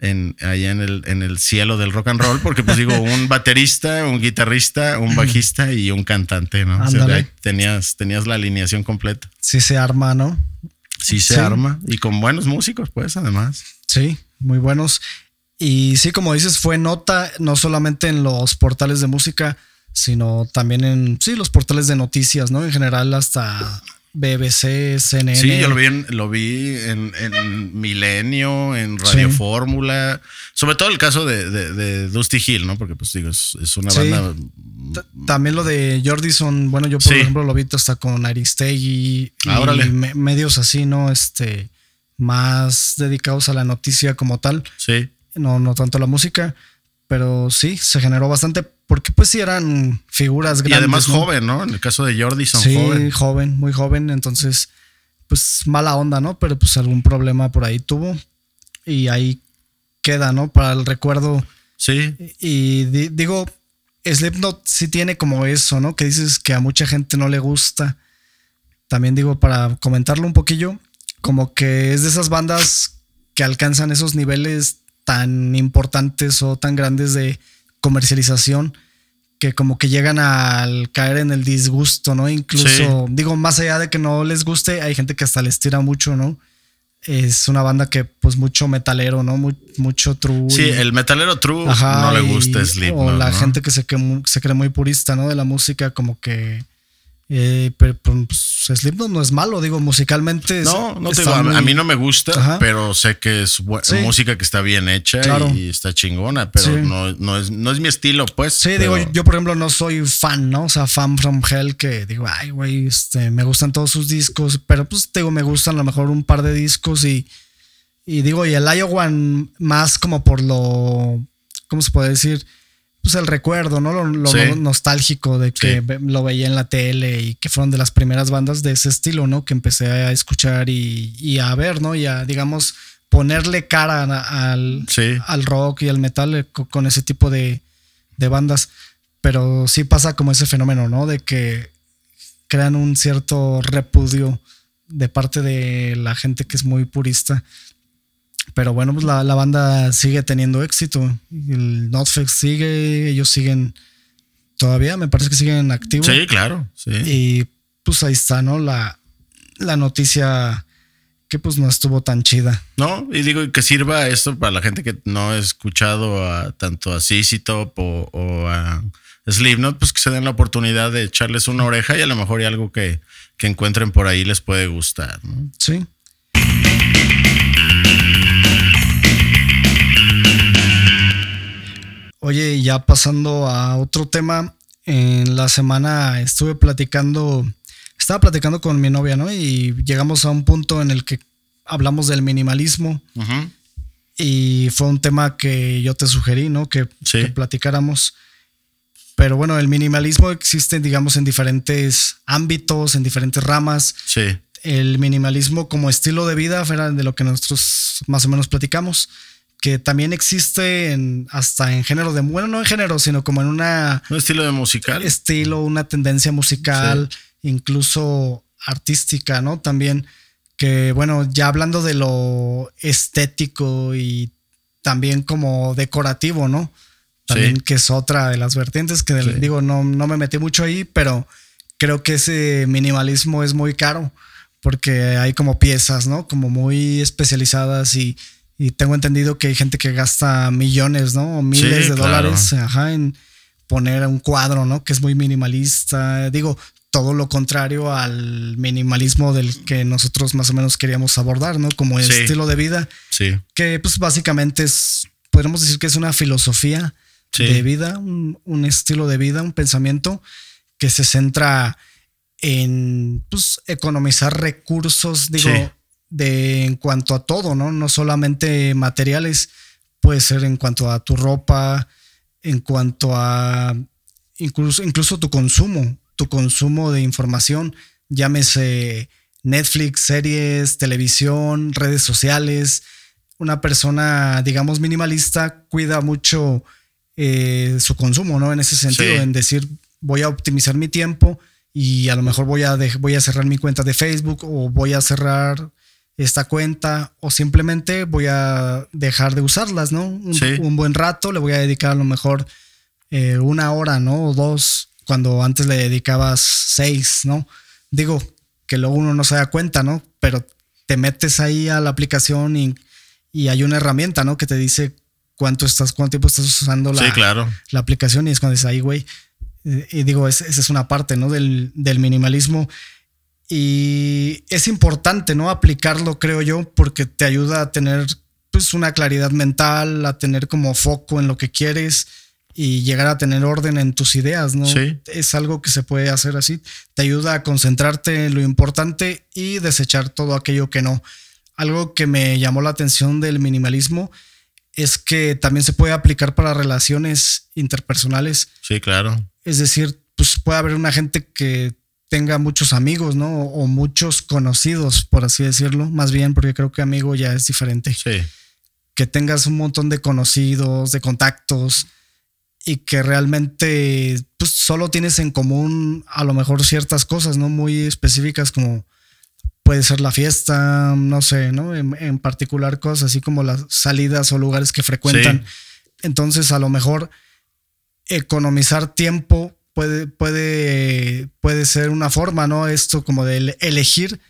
en, allá en el, en el cielo del rock and roll, porque pues digo, un *laughs* baterista, un guitarrista, un bajista y un cantante, ¿no? tenías, tenías la alineación completa. Sí se arma, ¿no? Sí se arma y con buenos músicos, pues, además. Sí, muy buenos. Y sí, como dices, fue nota no solamente en los portales de música, sino también en, sí, los portales de noticias, ¿no? En general hasta BBC, CNN. Sí, yo lo vi en, lo vi en, Milenio, en Radio Fórmula. Sobre todo el caso de, Dusty Hill, ¿no? Porque, pues digo, es, una banda. También lo de Jordison, bueno, yo por ejemplo lo vi hasta con Aristegui ah, y medios así, ¿no? Este, más dedicados a la noticia como tal. Sí. No, no tanto a la música. Pero sí, se generó bastante porque pues sí eran figuras grandes. Y además joven, ¿no? En el caso de Jordi son sí, joven. muy joven. Entonces, pues mala onda, ¿no? Pero pues algún problema por ahí tuvo. Y ahí queda, ¿no? Para el recuerdo. Sí. Y, digo, Slipknot sí tiene como eso, ¿no? Que dices que a mucha gente no le gusta. También digo, para comentarlo un poquillo, como que es de esas bandas que alcanzan esos niveles tan importantes o tan grandes de comercialización que como que llegan al caer en el disgusto, ¿no? Incluso, digo, más allá de que no les guste, hay gente que hasta les tira mucho, ¿no? Es una banda que, pues, mucho metalero, ¿no? mucho true. Sí, el metalero true no le gusta Sleep. O la gente que se, que se cree muy purista, ¿no? De la música, como que eh, pero pues, Slipknot no es malo, digo, musicalmente. No, no digo, a mí no me gusta, pero sé que es música que está bien hecha y está chingona, pero no, es, no es mi estilo, pues. Sí, digo, yo por ejemplo no soy fan, ¿no? O sea, fan from hell que digo, ay, güey, este, me gustan todos sus discos, pero pues digo, me gustan a lo mejor un par de discos y, y digo, y el Iowa más como por lo, ¿cómo se puede decir? Pues el recuerdo, ¿no? Lo, nostálgico de que lo veía en la tele y que fueron de las primeras bandas de ese estilo, ¿no? Que empecé a escuchar y, a ver, ¿no? Y a, digamos, ponerle cara al, al rock y al metal eh, con ese tipo de, de bandas. Pero sí pasa como ese fenómeno, ¿no? De que crean un cierto repudio de parte de la gente que es muy purista pero bueno, pues la, banda sigue teniendo éxito. El Notfest sigue, ellos siguen todavía, me parece que siguen activos. Sí, claro. Y pues ahí está, ¿no? La, la noticia que pues no estuvo tan chida. No, y digo que sirva esto para la gente que no ha escuchado a, tanto a CC Top o, a Slipknot, pues que se den la oportunidad de echarles una oreja y a lo mejor hay algo que, que encuentren por ahí les puede gustar. ¿no? Sí. Oye, ya pasando a otro tema, en la semana estuve platicando, estaba platicando con mi novia, ¿no? Y llegamos a un punto en el que hablamos del minimalismo. Y fue un tema que yo te sugerí, ¿no? Que, que, platicáramos. Pero bueno, el minimalismo existe, digamos, en diferentes ámbitos, en diferentes ramas. Sí. El minimalismo como estilo de vida, fuera de lo que nosotros más o menos platicamos que también existe en, hasta en género de, bueno, no en género, sino como en una... Un estilo de musical. Estilo, una tendencia musical, incluso artística, ¿no? También que, bueno, ya hablando de lo estético y también como decorativo, ¿no? También que es otra de las vertientes que digo, no, no me metí mucho ahí, pero creo que ese minimalismo es muy caro porque hay como piezas, ¿no? Como muy especializadas y y tengo entendido que hay gente que gasta millones, ¿no? O miles de dólares en poner un cuadro, ¿no? Que es muy minimalista. Digo, todo lo contrario al minimalismo del que nosotros más o menos queríamos abordar, ¿no? Como el estilo de vida. Sí. Que pues básicamente es, podemos decir que es una filosofía de vida, un, estilo de vida, un pensamiento que se centra en pues, economizar recursos, digo, de en cuanto a todo, ¿no? No solamente materiales, puede ser en cuanto a tu ropa, en cuanto a incluso, incluso tu consumo, tu consumo de información, llámese Netflix, series, televisión, redes sociales. Una persona, digamos, minimalista cuida mucho eh, su consumo, ¿no? En ese sentido, en decir, voy a optimizar mi tiempo y a lo mejor voy a, voy a cerrar mi cuenta de Facebook o voy a cerrar esta cuenta o simplemente voy a dejar de usarlas, ¿no? Un, buen rato, le voy a dedicar a lo mejor eh, una hora, ¿no? O dos, cuando antes le dedicabas seis, ¿no? Digo que luego uno no se da cuenta, ¿no? Pero te metes ahí a la aplicación y, y hay una herramienta, ¿no? Que te dice cuánto estás, cuánto tiempo estás usando la, claro. la aplicación y es cuando dices, ahí, güey. Y digo, esa es una parte, ¿no? Del, del minimalismo. Y es importante, ¿no? Aplicarlo, creo yo, porque te ayuda a tener pues una claridad mental, a tener como foco en lo que quieres y llegar a tener orden en tus ideas, ¿no? Sí. Es algo que se puede hacer así. Te ayuda a concentrarte en lo importante y desechar todo aquello que no. Algo que me llamó la atención del minimalismo es que también se puede aplicar para relaciones interpersonales. Sí, claro. Es decir, pues puede haber una gente que tenga muchos amigos, ¿no? O muchos conocidos, por así decirlo. Más bien, porque creo que amigo ya es diferente. Sí. Que tengas un montón de conocidos, de contactos y que realmente pues, solo tienes en común a lo mejor ciertas cosas, ¿no? Muy específicas como puede ser la fiesta, no sé, ¿no? En, particular cosas así como las salidas o lugares que frecuentan. Entonces a lo mejor economizar tiempo puede, puede, puede ser una forma, ¿no? Esto como de elegir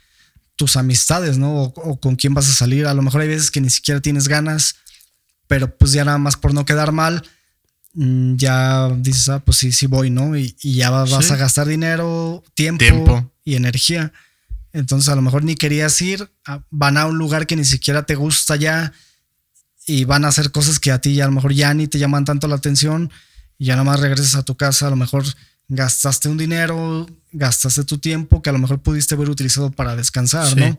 tus amistades, ¿no? O, o, con quién vas a salir. A lo mejor hay veces que ni siquiera tienes ganas, pero pues ya nada más por no quedar mal, Mm, ya dices, ah, pues sí, sí voy, ¿no? Y, ya vas a gastar dinero, tiempo, y energía. Entonces a lo mejor ni querías ir, van a un lugar que ni siquiera te gusta ya y van a hacer cosas que a ti ya a lo mejor ya ni te llaman tanto la atención y ya nada más regresas a tu casa, a lo mejor gastaste un dinero, gastaste tu tiempo que a lo mejor pudiste haber utilizado para descansar, ¿no?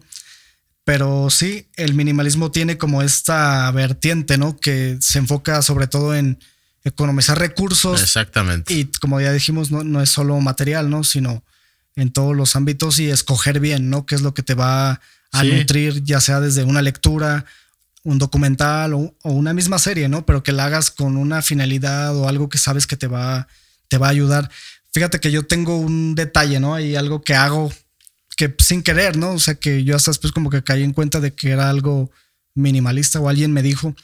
Pero sí, el minimalismo tiene como esta vertiente, ¿no? Que se enfoca sobre todo en economizar recursos. Exactamente. Y como ya dijimos, no, no es solo material, ¿no? Sino en todos los ámbitos y escoger bien, ¿no? ¿Qué es lo que te va a nutrir, ya sea desde una lectura, un documental o, una misma serie, ¿no? Pero que la hagas con una finalidad o algo que sabes que te va, te va a ayudar. Fíjate que yo tengo un detalle, ¿no? Hay algo que hago que sin querer, ¿no? O sea, que yo hasta después como que caí en cuenta de que era algo minimalista o alguien me dijo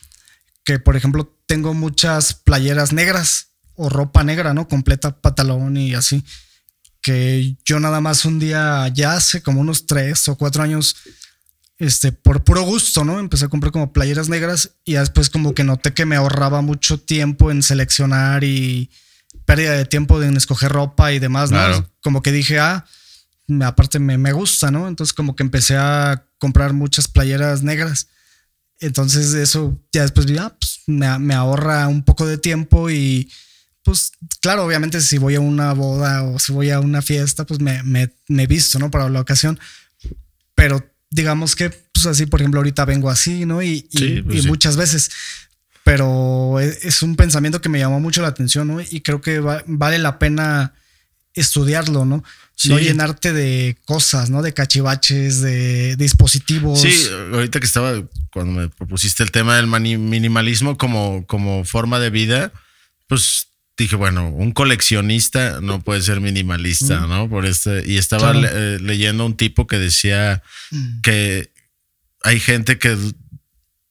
que, por ejemplo, tengo muchas playeras negras o ropa negra, ¿no? Completa, pantalón y así. Que yo nada más un día, ya hace como unos tres o cuatro años, este, por puro gusto, ¿no? Empecé a comprar como playeras negras y después como que noté que me ahorraba mucho tiempo en seleccionar y pérdida de tiempo en escoger ropa y demás, ¿no? Como que dije, ah, aparte me, me gusta, ¿no? Entonces como que empecé a comprar muchas playeras negras. Entonces eso ya después vi, ah, pues me, ahorra un poco de tiempo y pues claro, obviamente si voy a una boda o si voy a una fiesta, pues me, me, visto, ¿no? Para la ocasión. Pero digamos que, pues así, por ejemplo, ahorita vengo así, ¿no? Y, y, pues muchas veces. Pero e, es, un pensamiento que me llamó mucho la atención, ¿no? Y creo que vale la pena estudiarlo, ¿no? No llenarte de cosas, ¿no? De cachivaches, de dispositivos. Sí, ahorita que estaba, cuando me propusiste el tema del minimalismo como, como forma de vida, pues dije, bueno, un coleccionista no puede ser minimalista, mm. ¿no? Por este, y estaba eh, leyendo un tipo que decía mm. que hay gente que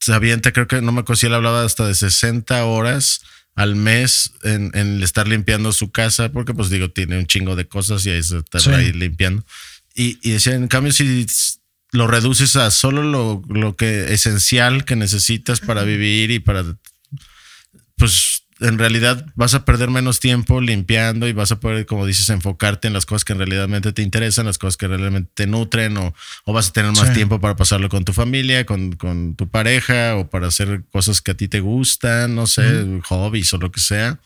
se avienta, creo que no me acuerdo si él hablaba hasta de 60 horas al mes en, en, estar limpiando su casa, porque pues digo, tiene un chingo de cosas y ahí se está ahí limpiando. Y, y decía, en cambio, si lo reduces a solo lo, lo que esencial que necesitas para vivir y para, pues en realidad vas a perder menos tiempo limpiando y vas a poder, como dices, enfocarte en las cosas que en realidad te interesan, las cosas que realmente te nutren o, o vas a tener más tiempo para pasarlo con tu familia, con, con, tu pareja o para hacer cosas que a ti te gustan, no sé, hobbies o lo que sea.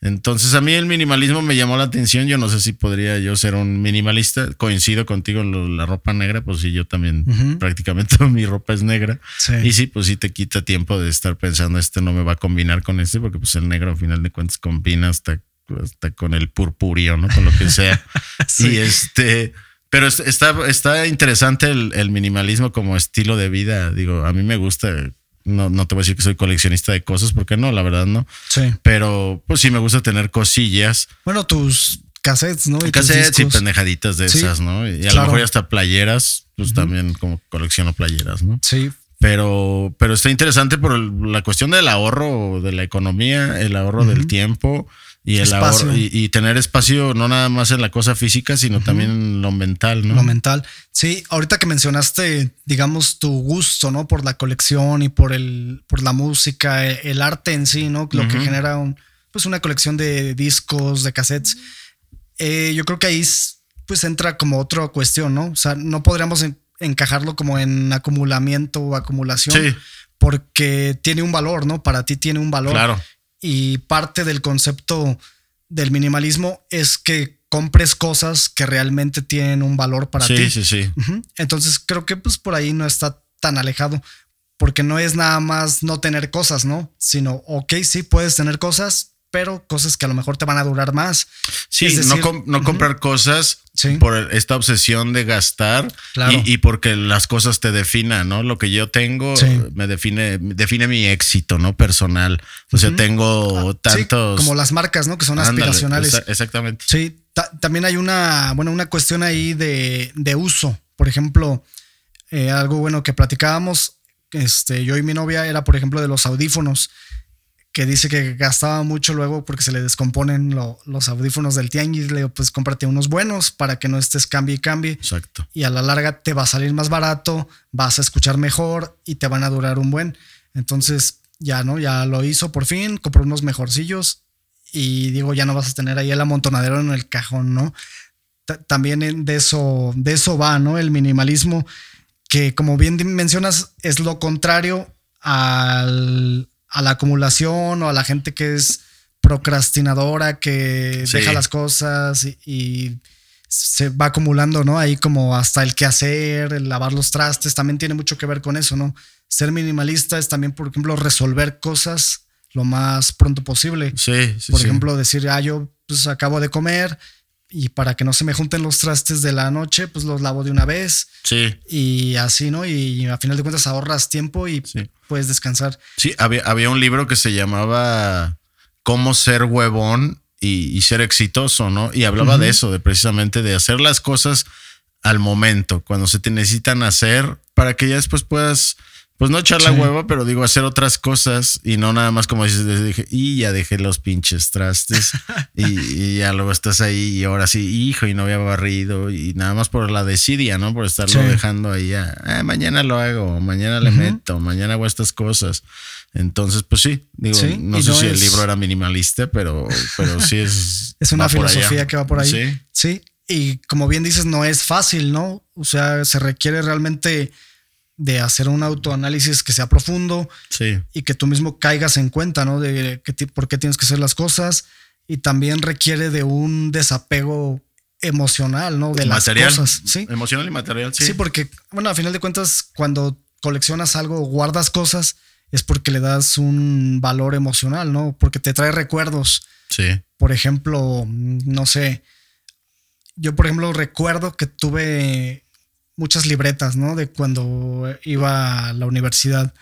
Entonces a mí el minimalismo me llamó la atención. Yo no sé si podría yo ser un minimalista. Coincido contigo en la ropa negra, pues sí, yo también prácticamente *laughs* mi ropa es negra. Y sí, pues sí te quita tiempo de estar pensando, este no me va a combinar con este, porque pues el negro al final de cuentas combina hasta, con el purpúreo, ¿no? Con lo que sea. *laughs* Y este... Pero está, está interesante el, el minimalismo como estilo de vida. Digo, a mí me gusta no, no te voy a decir que soy coleccionista de cosas, porque no, la verdad no. Sí. Pero pues sí me gusta tener cosillas. Bueno, tus cassettes, ¿no? Y cassettes y pendejaditas de esas, ¿no? Y a lo mejor hasta playeras, pues también como colecciono playeras, ¿no? Sí. Pero, pero está interesante por la cuestión del ahorro de la economía, el ahorro del tiempo Y, el y, tener espacio no nada más en la cosa física, sino también en lo mental, ¿no? Lo mental. Sí, ahorita que mencionaste, digamos, tu gusto, ¿no? Por la colección y por el, por la música, el arte en sí, ¿no? Lo que genera un, pues una colección de discos, de cassettes. Eh, yo creo que ahí pues entra como otra cuestión, ¿no? O sea, no podríamos encajarlo como en acumulamiento o acumulación. Sí. Porque tiene un valor, ¿no? Para ti tiene un valor. Claro y parte del concepto del minimalismo es que compres cosas que realmente tienen un valor para ti. Sí, sí, sí. Entonces creo que pues por ahí no está tan alejado, porque no es nada más no tener cosas, ¿no? Sino, ok, sí puedes tener cosas, pero cosas que a lo mejor te van a durar más. Sí, no, comprar cosas por esta obsesión de gastar y, porque las cosas te definan, ¿no? Lo que yo tengo me define, define mi éxito, ¿no? Personal. O sea, tengo ah, tantos. como las marcas, ¿no? Que son aspiracionales. exactamente. Sí, también hay una, bueno, una cuestión ahí de, uso. Por ejemplo, eh, algo bueno que platicábamos, este, yo y mi novia era, por ejemplo, de los audífonos que dice que gastaba mucho luego porque se le descomponen los audífonos del tianguis. Le digo, pues cómprate unos buenos para que no estés cambie y cambie. Exacto. Y a la larga te va a salir más barato, vas a escuchar mejor y te van a durar un buen. Entonces ya, ¿no? Ya lo hizo por fin, compró unos mejorcillos y digo, ya no vas a tener ahí el amontonadero en el cajón, ¿no? también de eso, de eso va, ¿no? El minimalismo, que como bien mencionas, es lo contrario al, a la acumulación o a la gente que es procrastinadora, que deja las cosas y, se va acumulando, ¿no? Ahí como hasta el quehacer, el lavar los trastes, también tiene mucho que ver con eso, ¿no? Ser minimalista es también, por ejemplo, resolver cosas lo más pronto posible. Sí, sí Por ejemplo, decir, ah, yo pues acabo de comer, y para que no se me junten los trastes de la noche, pues los lavo de una vez. Sí. Y así, ¿no? Y a final de cuentas ahorras tiempo y puedes descansar. Sí, había, había, un libro que se llamaba Cómo ser huevón y, ser exitoso, ¿no? Y hablaba de eso, de precisamente de hacer las cosas al momento, cuando se te necesitan hacer, para que ya después puedas pues no echar la hueva, pero digo, hacer otras cosas y no nada más como dices, dije, y ya dejé los pinches trastes *laughs* y, ya luego estás ahí y ahora sí, hijo, y no había barrido y nada más por la desidia, ¿no? Por estarlo dejando ahí, ya, ah, mañana lo hago, mañana le meto, mañana hago estas cosas. Entonces, pues sí, digo, no sé si el libro era minimalista, pero, pero sí es... *laughs* es una filosofía que va por ahí. Sí. Sí, y como bien dices, no es fácil, ¿no? O sea, se requiere realmente de hacer un autoanálisis que sea profundo y que tú mismo caigas en cuenta, ¿no? De que, por qué tienes que hacer las cosas y también requiere de un desapego emocional, ¿no? De material, las cosas, ¿sí? Emocional y material, sí. Sí, porque, bueno, a final de cuentas, cuando coleccionas algo, guardas cosas, es porque le das un valor emocional, ¿no? Porque te trae recuerdos. Sí. Por ejemplo, no sé, yo por ejemplo recuerdo que tuve muchas libretas, ¿no? De cuando iba a la universidad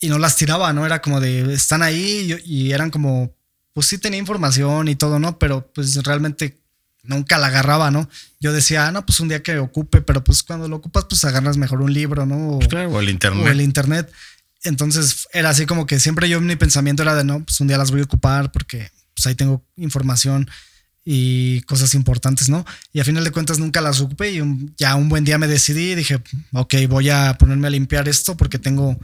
y no las tiraba, ¿no? Era como de, están ahí y, eran como, pues sí tenía información y todo, ¿no? Pero pues realmente nunca la agarraba, ¿no? Yo decía, ah, no, pues un día que ocupe, pero pues cuando lo ocupas, pues agarras mejor un libro, ¿no? O, claro, o el internet. O el internet. Entonces era así como que siempre yo mi pensamiento era de, no, pues un día las voy a ocupar porque pues ahí tengo información y cosas importantes, ¿no? Y a final de cuentas nunca las ocupé y ya un buen día me decidí y dije, ok, voy a ponerme a limpiar esto porque tengo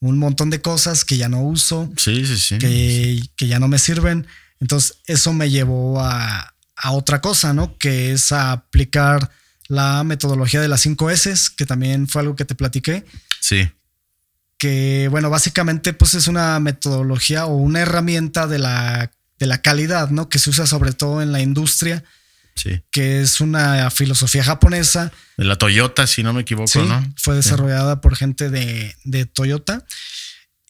un montón de cosas que ya no uso, sí, sí, sí. Que, que ya no me sirven. Entonces eso me llevó a, a, otra cosa, ¿no? Que es a aplicar la metodología de las 5 S, que también fue algo que te platiqué. Sí. Que bueno, básicamente pues es una metodología o una herramienta de la de la calidad, ¿no? Que se usa sobre todo en la industria. Sí. Que es una filosofía japonesa. De la Toyota, si no me equivoco, ¿no? Fue desarrollada por gente de, de, Toyota.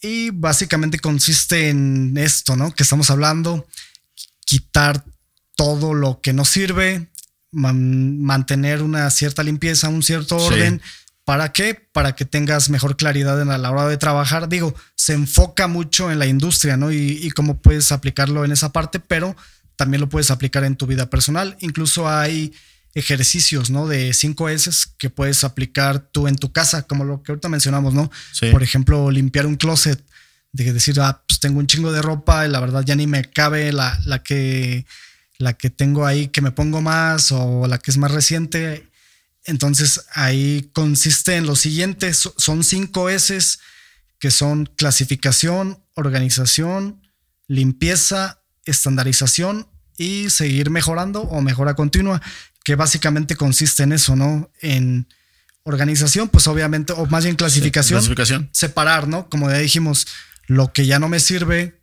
Y básicamente consiste en esto, ¿no? Que estamos hablando. Quitar todo lo que no sirve, mantener una cierta limpieza, un cierto orden. ¿Para qué? Para que tengas mejor claridad en la hora de trabajar. Digo, se enfoca mucho en la industria, ¿no? Y, cómo puedes aplicarlo en esa parte, pero también lo puedes aplicar en tu vida personal. Incluso hay ejercicios, ¿no? De 5 S que puedes aplicar tú en tu casa, como lo que ahorita mencionamos, ¿no? Por ejemplo, limpiar un closet de decir, ah, pues tengo un chingo de ropa y la verdad ya ni me cabe la, la, que, la que tengo ahí que me pongo más o la que es más reciente. Entonces ahí consiste en lo siguiente, son cinco S que son clasificación, organización, limpieza, estandarización y seguir mejorando o mejora continua, que básicamente consiste en eso, ¿no? En organización, pues obviamente, o más bien clasificación, clasificación. separar, ¿no? Como ya dijimos, lo que ya no me sirve.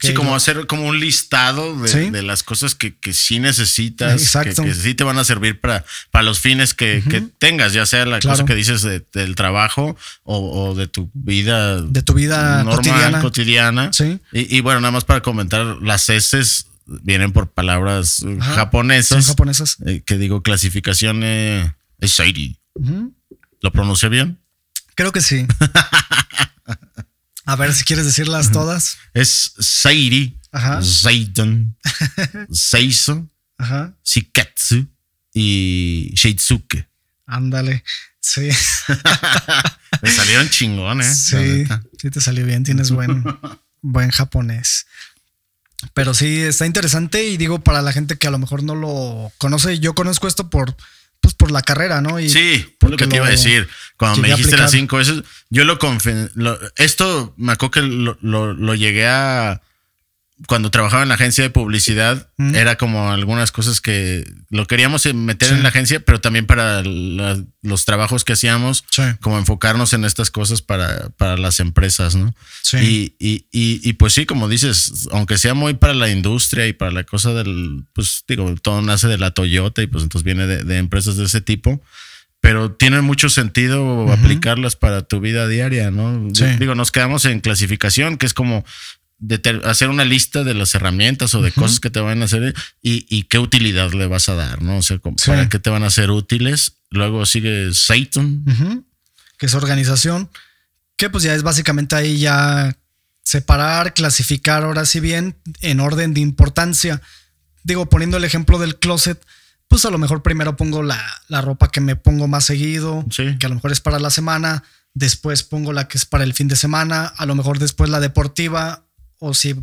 Sí, como hacer como un listado de, las cosas que, que sí necesitas, que, que, sí te van a servir para, para los fines que, tengas, ya sea la cosa que dices del trabajo o, de tu vida. De tu vida normal, cotidiana. Sí. Y, bueno, nada más para comentar, las S vienen por palabras japonesas. japonesas. Eh, que digo, clasificación eh, es. ¿Lo pronuncié bien? Creo que sí. *laughs* A ver si quieres decirlas todas. Es Sairi, Zaiton, *laughs* Seiso, Shiketsu y Sheitsuke. Ándale, sí. *laughs* Me salieron chingones. Sí, sí te salió bien, tienes buen, *laughs* buen japonés. Pero sí, está interesante y digo para la gente que a lo mejor no lo conoce, yo conozco esto por pues por la carrera, ¿no? Y sí, por lo que te iba a decir. Cuando me dijiste las cinco veces, yo lo, lo Esto me acuerdo que lo, lo, llegué a cuando trabajaba en la agencia de publicidad, era como algunas cosas que lo queríamos meter en la agencia, pero también para los trabajos que hacíamos, como enfocarnos en estas cosas para, para las empresas, ¿no? Sí. Y, y, y, pues sí, como dices, aunque sea muy para la industria y para la cosa del, pues digo, todo nace de la Toyota y pues entonces viene de, empresas de ese tipo pero tiene mucho sentido aplicarlas para tu vida diaria, ¿no? Digo, nos quedamos en clasificación, que es como de hacer una lista de las herramientas o de cosas que te van a hacer y, qué utilidad le vas a dar, ¿no? O sea, para qué te van a ser útiles. Luego sigue Satan, que es organización, que pues ya es básicamente ahí ya separar, clasificar ahora sí bien en orden de importancia. Digo, poniendo el ejemplo del closet, pues a lo mejor primero pongo la, la ropa que me pongo más seguido, que a lo mejor es para la semana, después pongo la que es para el fin de semana, a lo mejor después la deportiva, o si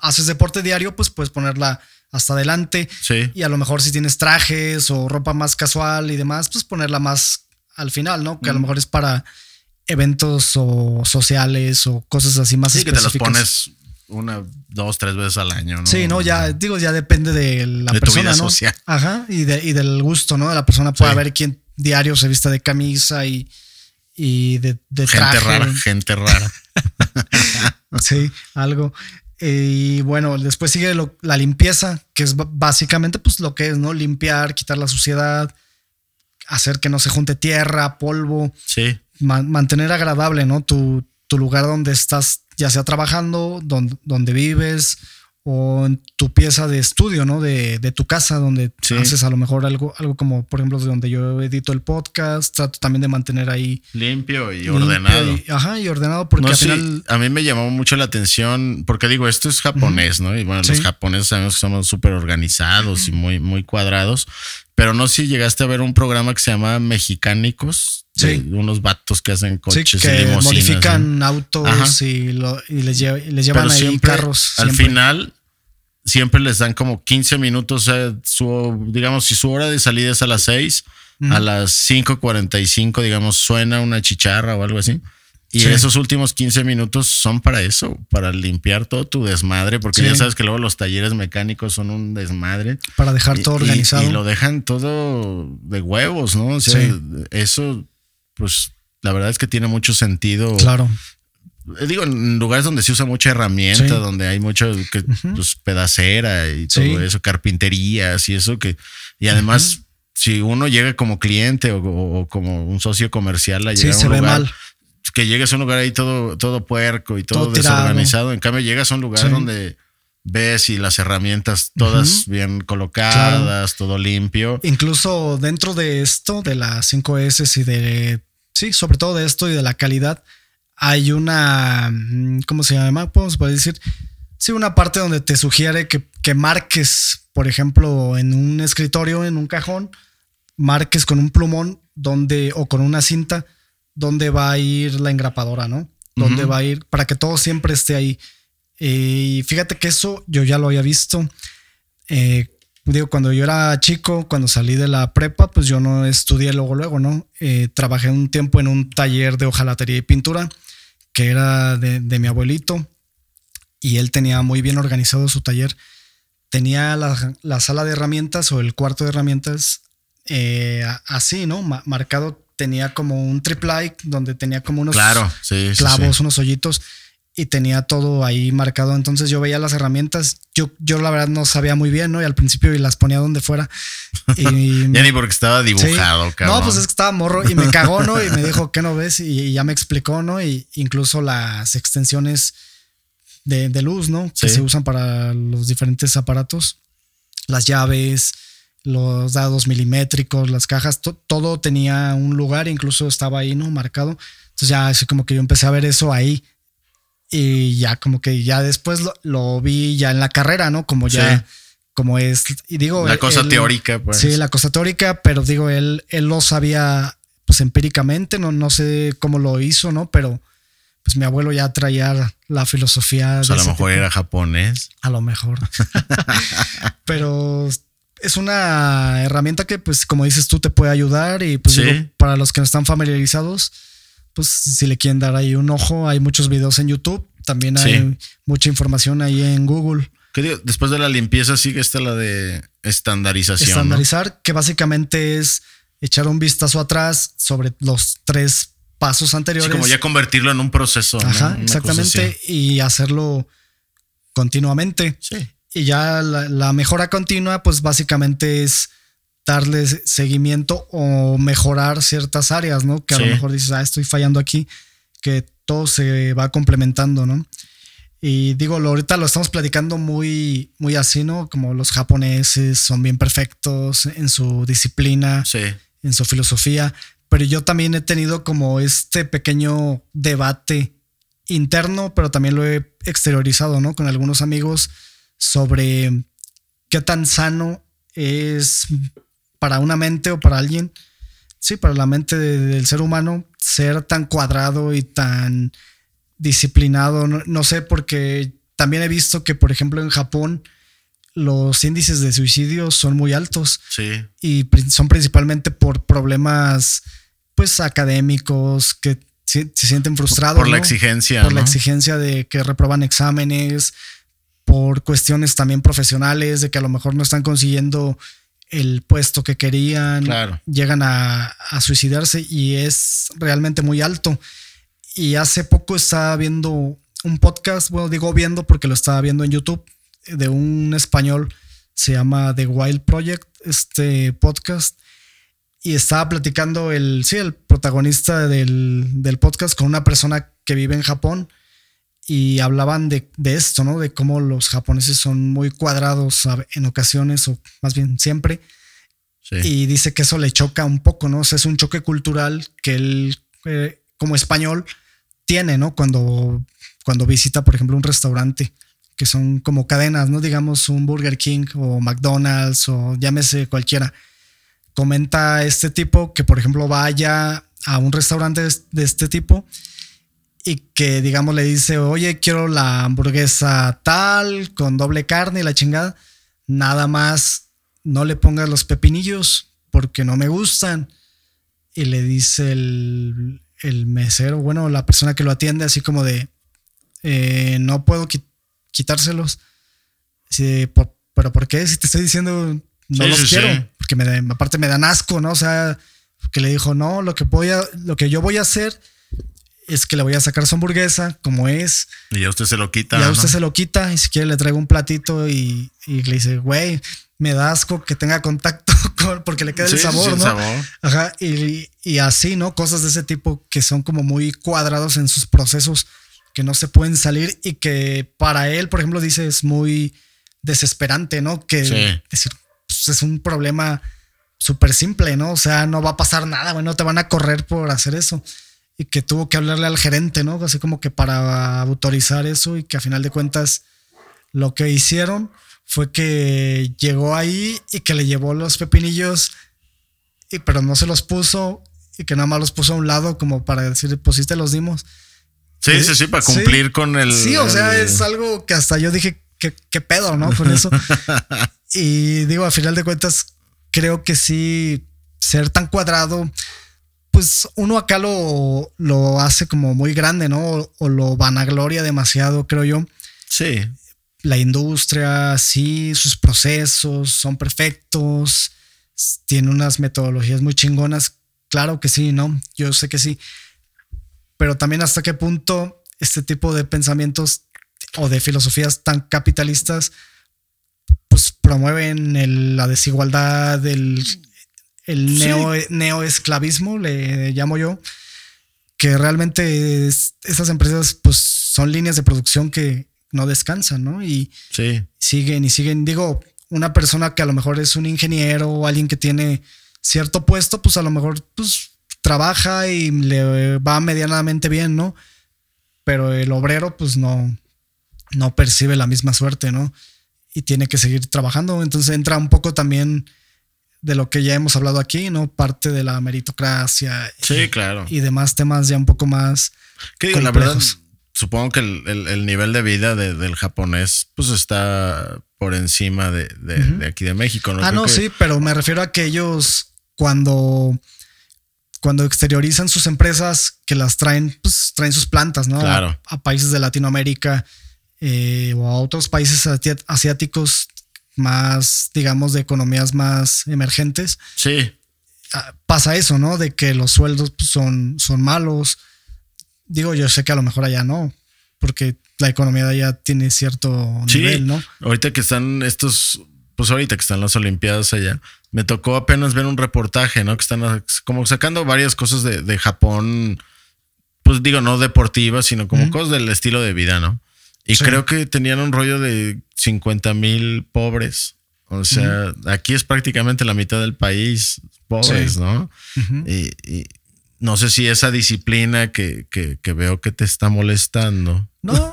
haces deporte diario, pues puedes ponerla hasta adelante. Sí. Y a lo mejor si tienes trajes o ropa más casual y demás, pues ponerla más al final, ¿no? Que a lo mejor es para eventos o sociales o cosas así más sí, que te las pones una, dos, tres veces al año, ¿no? Sí, no, ya digo, ya depende de la persona, ¿no? Social. Ajá, y, de, y del gusto, ¿no? De la persona puede haber quien diario se vista de camisa y, y de, de gente rara, gente rara. *laughs* *laughs* *laughs* sí, algo. Y bueno, después sigue la limpieza, que es básicamente pues lo que es, ¿no? Limpiar, quitar la suciedad, hacer que no se junte tierra, polvo. Sí. mantener agradable, ¿no? Tu, tu, lugar donde estás, ya sea trabajando, donde, donde vives o en tu pieza de estudio, ¿no? De, de tu casa, donde haces a lo mejor algo, algo como, por ejemplo, de donde yo edito el podcast, trato también de mantener ahí limpio y ordenado. ajá, y ordenado porque al final... A mí me llamó mucho la atención, porque digo, esto es japonés, ¿no? Y bueno, los japoneses sabemos que somos súper organizados y muy, muy cuadrados, pero no si llegaste a ver un programa que se llama Mexicánicos. Sí. unos vatos que hacen coches que y modifican autos y, les, llevan ahí carros. Al final, siempre les dan como 15 minutos. su, digamos, si su hora de salida es a las 6, a las 5:45, digamos, suena una chicharra o algo así. Y esos últimos 15 minutos son para eso, para limpiar todo tu desmadre, porque ya sabes que luego los talleres mecánicos son un desmadre. Para dejar todo organizado. Y, lo dejan todo de huevos, ¿no? O sea, eso, pues la verdad es que tiene mucho sentido. Claro. Eh, digo, en lugares donde se usa mucha herramienta, donde hay mucho pues, pedacera y todo eso, carpinterías y eso que. Y además, si uno llega como cliente o, como un socio comercial a llegar a un lugar, que llegues a un lugar ahí todo, todo puerco y todo, desorganizado. En cambio, llegas a un lugar donde ves y las herramientas todas bien colocadas, todo limpio. Incluso dentro de esto, de las 5S y de, sí, sobre todo de esto y de la calidad, hay una, mm, ¿cómo se llama? Podemos decir, sí, una parte donde te sugiere que, que marques, por ejemplo, en un escritorio, en un cajón, marques con un plumón donde, o con una cinta, donde va a ir la engrapadora, ¿no? dónde va a ir, para que todo siempre esté ahí. Y fíjate que eso yo ya lo había visto. Eh, digo, cuando yo era chico, cuando salí de la prepa, pues yo no estudié luego, luego, ¿no? Eh, trabajé un tiempo en un taller de hojalatería y pintura, que era de, mi abuelito, y él tenía muy bien organizado su taller. Tenía la, sala de herramientas o el cuarto de herramientas eh, así, ¿no? marcado, tenía como un triple donde tenía como unos claro, clavos, unos hoyitos y tenía todo ahí marcado. Entonces yo veía las herramientas. Yo, yo la verdad no sabía muy bien, ¿no? Y al principio las ponía donde fuera. *laughs* Y ya ni porque estaba dibujado, No, pues es que estaba morro y me cagó, ¿no? Y me dijo, ¿qué no ves? Y, ya me explicó, ¿no? Y incluso las extensiones de, luz, ¿no? Que se usan para los diferentes aparatos. Las llaves, los dados milimétricos, las cajas, todo tenía un lugar, incluso estaba ahí, ¿no? Marcado. Entonces ya así como que yo empecé a ver eso ahí y ya como que ya después lo, vi ya en la carrera, ¿no? Como ya, como es, y digo... La cosa teórica, pues. Sí, la cosa teórica, pero digo, él, él lo sabía pues empíricamente, no, no sé cómo lo hizo, ¿no? Pero pues mi abuelo ya traía la filosofía. a lo mejor era japonés. A lo mejor. *laughs* pero es una herramienta que, pues, como dices tú, te puede ayudar y pues digo, para los que no están familiarizados, pues si le quieren dar ahí un ojo, hay muchos videos en YouTube, también hay mucha información ahí en Google. Después de la limpieza sigue esta la de estandarización. Estandarizar, que básicamente es echar un vistazo atrás sobre los tres pasos anteriores. como ya convertirlo en un proceso. Ajá, exactamente. Y hacerlo continuamente. Sí. Y ya la, la, mejora continua, pues básicamente es darle seguimiento o mejorar ciertas áreas, ¿no? Que a lo mejor dices, ah, estoy fallando aquí, que todo se va complementando, ¿no? Y digo, lo, ahorita lo estamos platicando muy, muy así, ¿no? Como los japoneses son bien perfectos en su disciplina, en su filosofía, pero yo también he tenido como este pequeño debate interno, pero también lo he exteriorizado, ¿no? Con algunos amigos sobre qué tan sano es para una mente o para alguien, sí, para la mente del ser humano, ser tan cuadrado y tan disciplinado. No, sé, porque también he visto que, por ejemplo, en Japón los índices de suicidio son muy altos. Sí. Y son principalmente por problemas, pues, académicos que se, sienten frustrados. Por, la exigencia. Por la exigencia de que reproban exámenes, por cuestiones también profesionales, de que a lo mejor no están consiguiendo el puesto que querían, llegan a, suicidarse y es realmente muy alto. Y hace poco estaba viendo un podcast, bueno, digo viendo porque lo estaba viendo en YouTube, de un español, se llama The Wild Project, este podcast, y estaba platicando el, sí, el protagonista del, del podcast con una persona que vive en Japón y hablaban de, esto, ¿no? De cómo los japoneses son muy cuadrados en ocasiones, o más bien siempre. Y dice que eso le choca un poco, ¿no? O sea, es un choque cultural que él, eh, como español, tiene, ¿no? Cuando, cuando visita, por ejemplo, un restaurante, que son como cadenas, ¿no? Digamos un Burger King o McDonald's o llámese cualquiera. Comenta este tipo que, por ejemplo, vaya a un restaurante de este tipo y que digamos le dice, oye, quiero la hamburguesa tal, con doble carne y la chingada, nada más no le pongas los pepinillos porque no me gustan. Y le dice el, mesero, bueno, la persona que lo atiende, así como de, eh, no puedo quitárselos. pero ¿por qué? Si te estoy diciendo, no los quiero, porque me, aparte me dan asco, ¿no? O sea, que le dijo, no, lo que, voy a, lo que yo voy a hacer es que le voy a sacar su hamburguesa como es. Y ya usted se lo quita. Ya usted se lo quita y si quiere le traigo un platito y, le dice, güey, me da asco que tenga contacto *laughs* con, porque le queda el sabor, ¿no? Ajá, y, y, así, ¿no? Cosas de ese tipo que son como muy cuadrados en sus procesos que no se pueden salir y que para él, por ejemplo, dice es muy desesperante, ¿no? Que decir, pues, es un problema súper simple, ¿no? O sea, no va a pasar nada, güey, no te van a correr por hacer eso y que tuvo que hablarle al gerente, ¿no? Así como que para autorizar eso y que a final de cuentas lo que hicieron fue que llegó ahí y que le llevó los pepinillos, y, pero no se los puso y que nada más los puso a un lado como para decir, pues sí te los dimos. Sí, sí, sí, para cumplir con el. Sí, o sea, es algo que hasta yo dije, ¿qué, pedo, no? Con eso. *laughs* y digo, a final de cuentas, creo que sí, ser tan cuadrado, pues uno acá lo, lo hace como muy grande, ¿no? O, o lo vanagloria demasiado, creo yo. Sí. La industria, sí, sus procesos son perfectos, tiene unas metodologías muy chingonas. Claro que sí, ¿no? Yo sé que sí pero también hasta qué punto este tipo de pensamientos o de filosofías tan capitalistas pues promueven la desigualdad, el, el neo, neoesclavismo, le llamo yo, que realmente estas empresas pues son líneas de producción que no descansan, ¿no? Y siguen y siguen. Digo, una persona que a lo mejor es un ingeniero o alguien que tiene cierto puesto, pues a lo mejor pues trabaja y le va medianamente bien, ¿no? Pero el obrero, pues no, no percibe la misma suerte, ¿no? Y tiene que seguir trabajando. Entonces entra un poco también de lo que ya hemos hablado aquí, ¿no? Parte de la meritocracia. Sí, y, claro. Y demás temas ya un poco más. Que la verdad, supongo que el, nivel de vida del japonés, pues está por encima de, aquí de México, ¿no? Ah, no, sí, pero me refiero a que ellos cuando cuando exteriorizan sus empresas que las traen, pues traen sus plantas, ¿no? Claro. A, países de Latinoamérica eh, o a otros países asiáticos más, digamos, de economías más emergentes. Sí. Ah, pasa eso, ¿no? De que los sueldos pues, son, son malos. Digo, yo sé que a lo mejor allá no, porque la economía de allá tiene cierto nivel, ¿no? Ahorita que están estos pues ahorita que están las Olimpiadas allá, me tocó apenas ver un reportaje, ¿no? Que están como sacando varias cosas de, Japón, pues digo, no deportivas, sino como cosas del estilo de vida, ¿no? Y creo que tenían un rollo de 50 mil pobres. O sea, aquí es prácticamente la mitad del país pobres, ¿no? y, no sé si esa disciplina que, que, veo que te está molestando. No,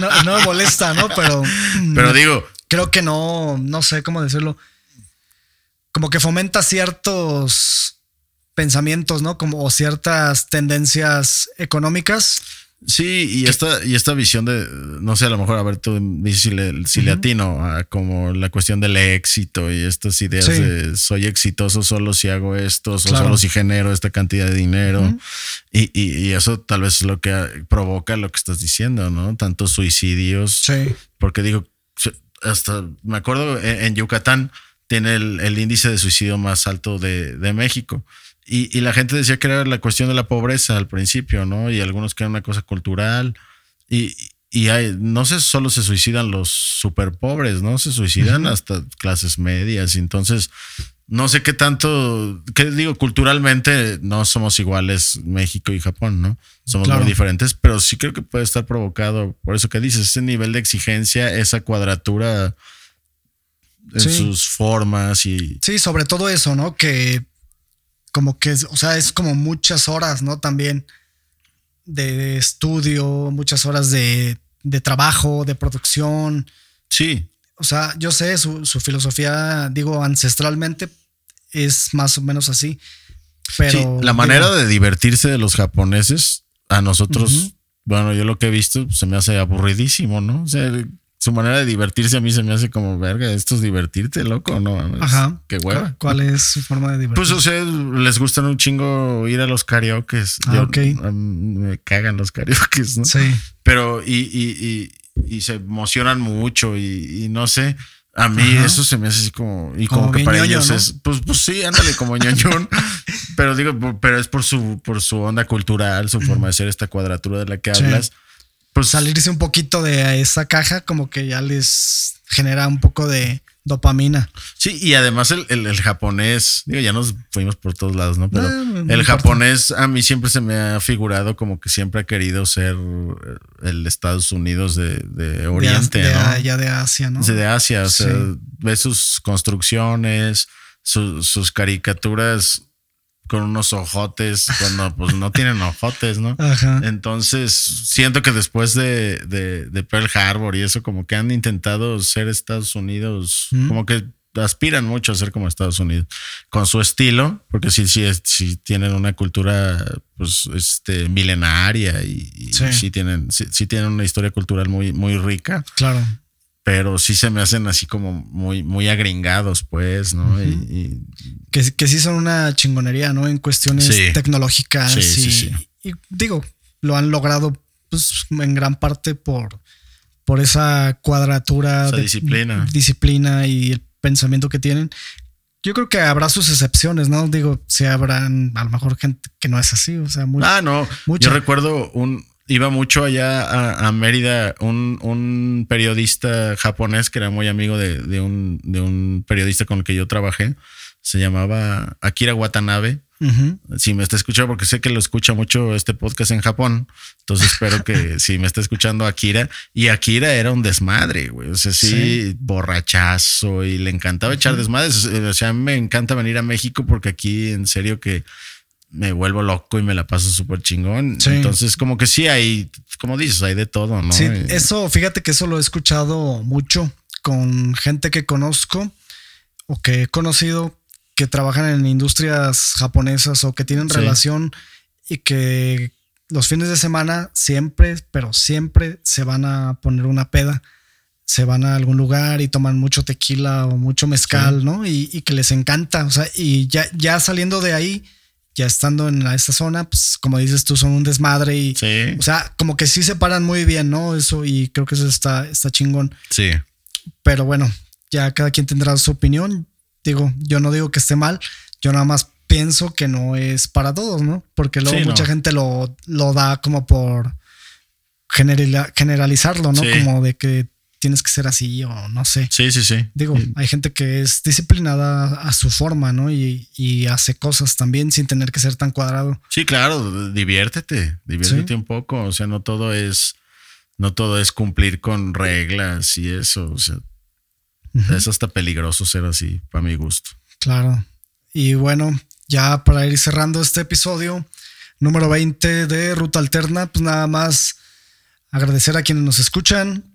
no, no molesta, ¿no? Pero. *laughs* Pero digo, creo que no, no sé cómo decirlo, como que fomenta ciertos pensamientos, ¿no? Como ciertas tendencias económicas. Sí, y esta, y esta visión de, no sé, a lo mejor, a ver, tú dices si le, atino a como la cuestión del éxito y estas ideas de soy exitoso solo si hago esto, o solo si genero esta cantidad de dinero. y, y, eso tal vez es lo que provoca lo que estás diciendo, ¿no? Tantos suicidios. Sí. Porque digo, hasta me acuerdo en, Yucatán tiene el, índice de suicidio más alto de, México. Y, la gente decía que era la cuestión de la pobreza al principio, ¿no? Y algunos que era una cosa cultural. Y, y hay, no sé, solo se suicidan los super pobres, ¿no? Se suicidan hasta clases medias. Entonces, no sé qué tanto, qué digo, culturalmente no somos iguales México y Japón, ¿no? Somos muy diferentes, pero sí creo que puede estar provocado por eso que dices, ese nivel de exigencia, esa cuadratura en sus formas y... Sí, sobre todo eso, ¿no? Que como que, o sea, es como muchas horas, ¿no? También de estudio, muchas horas de, de trabajo, de producción. Sí. O sea, yo sé su, su filosofía, digo, ancestralmente es más o menos así. Pero la manera de divertirse de los japoneses, a nosotros, bueno, yo lo que he visto se me hace aburridísimo, ¿no? O sea, su manera de divertirse a mí se me hace como, verga, esto es divertirte, loco, ¿no? Ajá. Qué hueva. ¿Cuál es su forma de divertirse? Pues, o sea, les gustan un chingo ir a los karaoke. Ah, ok. me cagan los karaoke, ¿no? Sí. Pero, y, y, y, y se emocionan mucho y, y no sé. A mí eso se me hace así como. Y como, que para ellos es. Pues, pues sí, ándale como ñoñón. *laughs* pero digo, pero es por su, por su onda cultural, su forma de ser, esta cuadratura de la que hablas. Pues salirse un poquito de esa caja, como que ya les genera un poco de dopamina. Sí, y además el, japonés, digo, ya nos fuimos por todos lados, ¿no? Pero el japonés a mí siempre se me ha figurado como que siempre ha querido ser el Estados Unidos de, Oriente, de, ¿no? Ya de Asia, ¿no? de Asia, o sea, ve sus construcciones, sus caricaturas con unos ojotes cuando pues no tienen ojotes, ¿no? Entonces, siento que después de, Pearl Harbor y eso, como que han intentado ser Estados Unidos, como que aspiran mucho a ser como Estados Unidos, con su estilo, porque sí, sí, sí tienen una cultura pues, este, milenaria y, sí. tienen, sí, tienen una historia cultural muy, muy rica. Claro. Pero sí se me hacen así como muy, muy agringados, pues, ¿no? y, que, que, sí son una chingonería, ¿no? En cuestiones tecnológicas. y, y digo, lo han logrado pues, en gran parte por, por esa cuadratura de disciplina. disciplina y el pensamiento que tienen. Yo creo que habrá sus excepciones, ¿no? Digo, si habrán a lo mejor gente que no es así, o sea, muy, Ah, no. Yo recuerdo un, iba mucho allá a, Mérida un, un, periodista japonés que era muy amigo de, de, un, de un periodista con el que yo trabajé. Se llamaba Akira Watanabe si me está escuchando, porque sé que lo escucha mucho este podcast en Japón. Entonces espero que *laughs* si me está escuchando Akira. Y Akira era un desmadre, güey. O sea, sí, borrachazo y le encantaba echar desmadres. O sea, me encanta venir a México porque aquí en serio que me vuelvo loco y me la paso súper chingón. Entonces, como que sí hay, como dices, hay de todo, ¿no? Sí, eso, fíjate que eso lo he escuchado mucho con gente que conozco o que he conocido que trabajan en industrias japonesas o que tienen relación y que los fines de semana siempre, pero siempre se van a poner una peda. Se van a algún lugar y toman mucho tequila o mucho mezcal, ¿no? Y, que les encanta. O sea, y ya, ya saliendo de ahí, ya estando en esta zona, pues como dices tú, son un desmadre y, o sea, como que sí se paran muy bien, ¿no? Eso y creo que eso está, está chingón. Sí. Pero bueno, ya cada quien tendrá su opinión. Digo, yo no digo que esté mal, yo nada más pienso que no es para todos, ¿no? Porque luego mucha gente lo, lo da como por generalizarlo, ¿no? Como de que tienes que ser así o no sé. Sí, sí, sí. Digo, hay gente que es disciplinada a su forma, ¿no? Y, hace cosas también sin tener que ser tan cuadrado. Sí, claro, diviértete, diviértete un poco. O sea, no todo es, no todo es cumplir con reglas y eso. O sea, es hasta peligroso ser así, para mi gusto. Claro. Y bueno, ya para ir cerrando este episodio número 20 de Ruta Alterna, pues nada más agradecer a quienes nos escuchan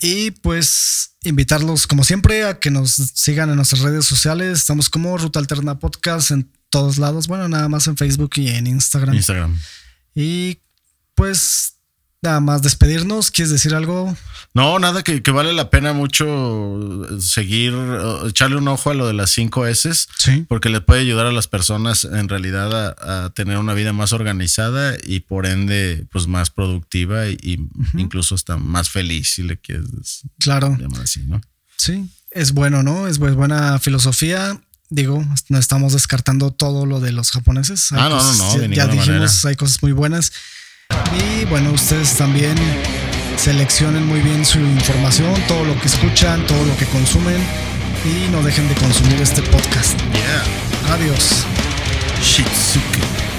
y pues invitarlos como siempre a que nos sigan en nuestras redes sociales. Estamos como Ruta Alterna Podcast en todos lados. Bueno, nada más en Facebook y en Instagram. Instagram. Y pues nada más despedirnos. ¿Quieres decir algo? No, nada, que, vale la pena mucho seguir, echarle un ojo a lo de las 5 S, sí. porque le puede ayudar a las personas en realidad a, tener una vida más organizada y por ende, pues más productiva y incluso hasta más feliz, si le quieres claro. llamar así, ¿no? Sí, es bueno, ¿no? Es buena filosofía. Digo, no estamos descartando todo lo de los japoneses. ah, no, no, no, ya, dijimos, hay cosas muy buenas. Y bueno, ustedes también seleccionen muy bien su información, todo lo que escuchan, todo lo que consumen y no dejen de consumir este podcast. Yeah. Adiós. Shitsuke.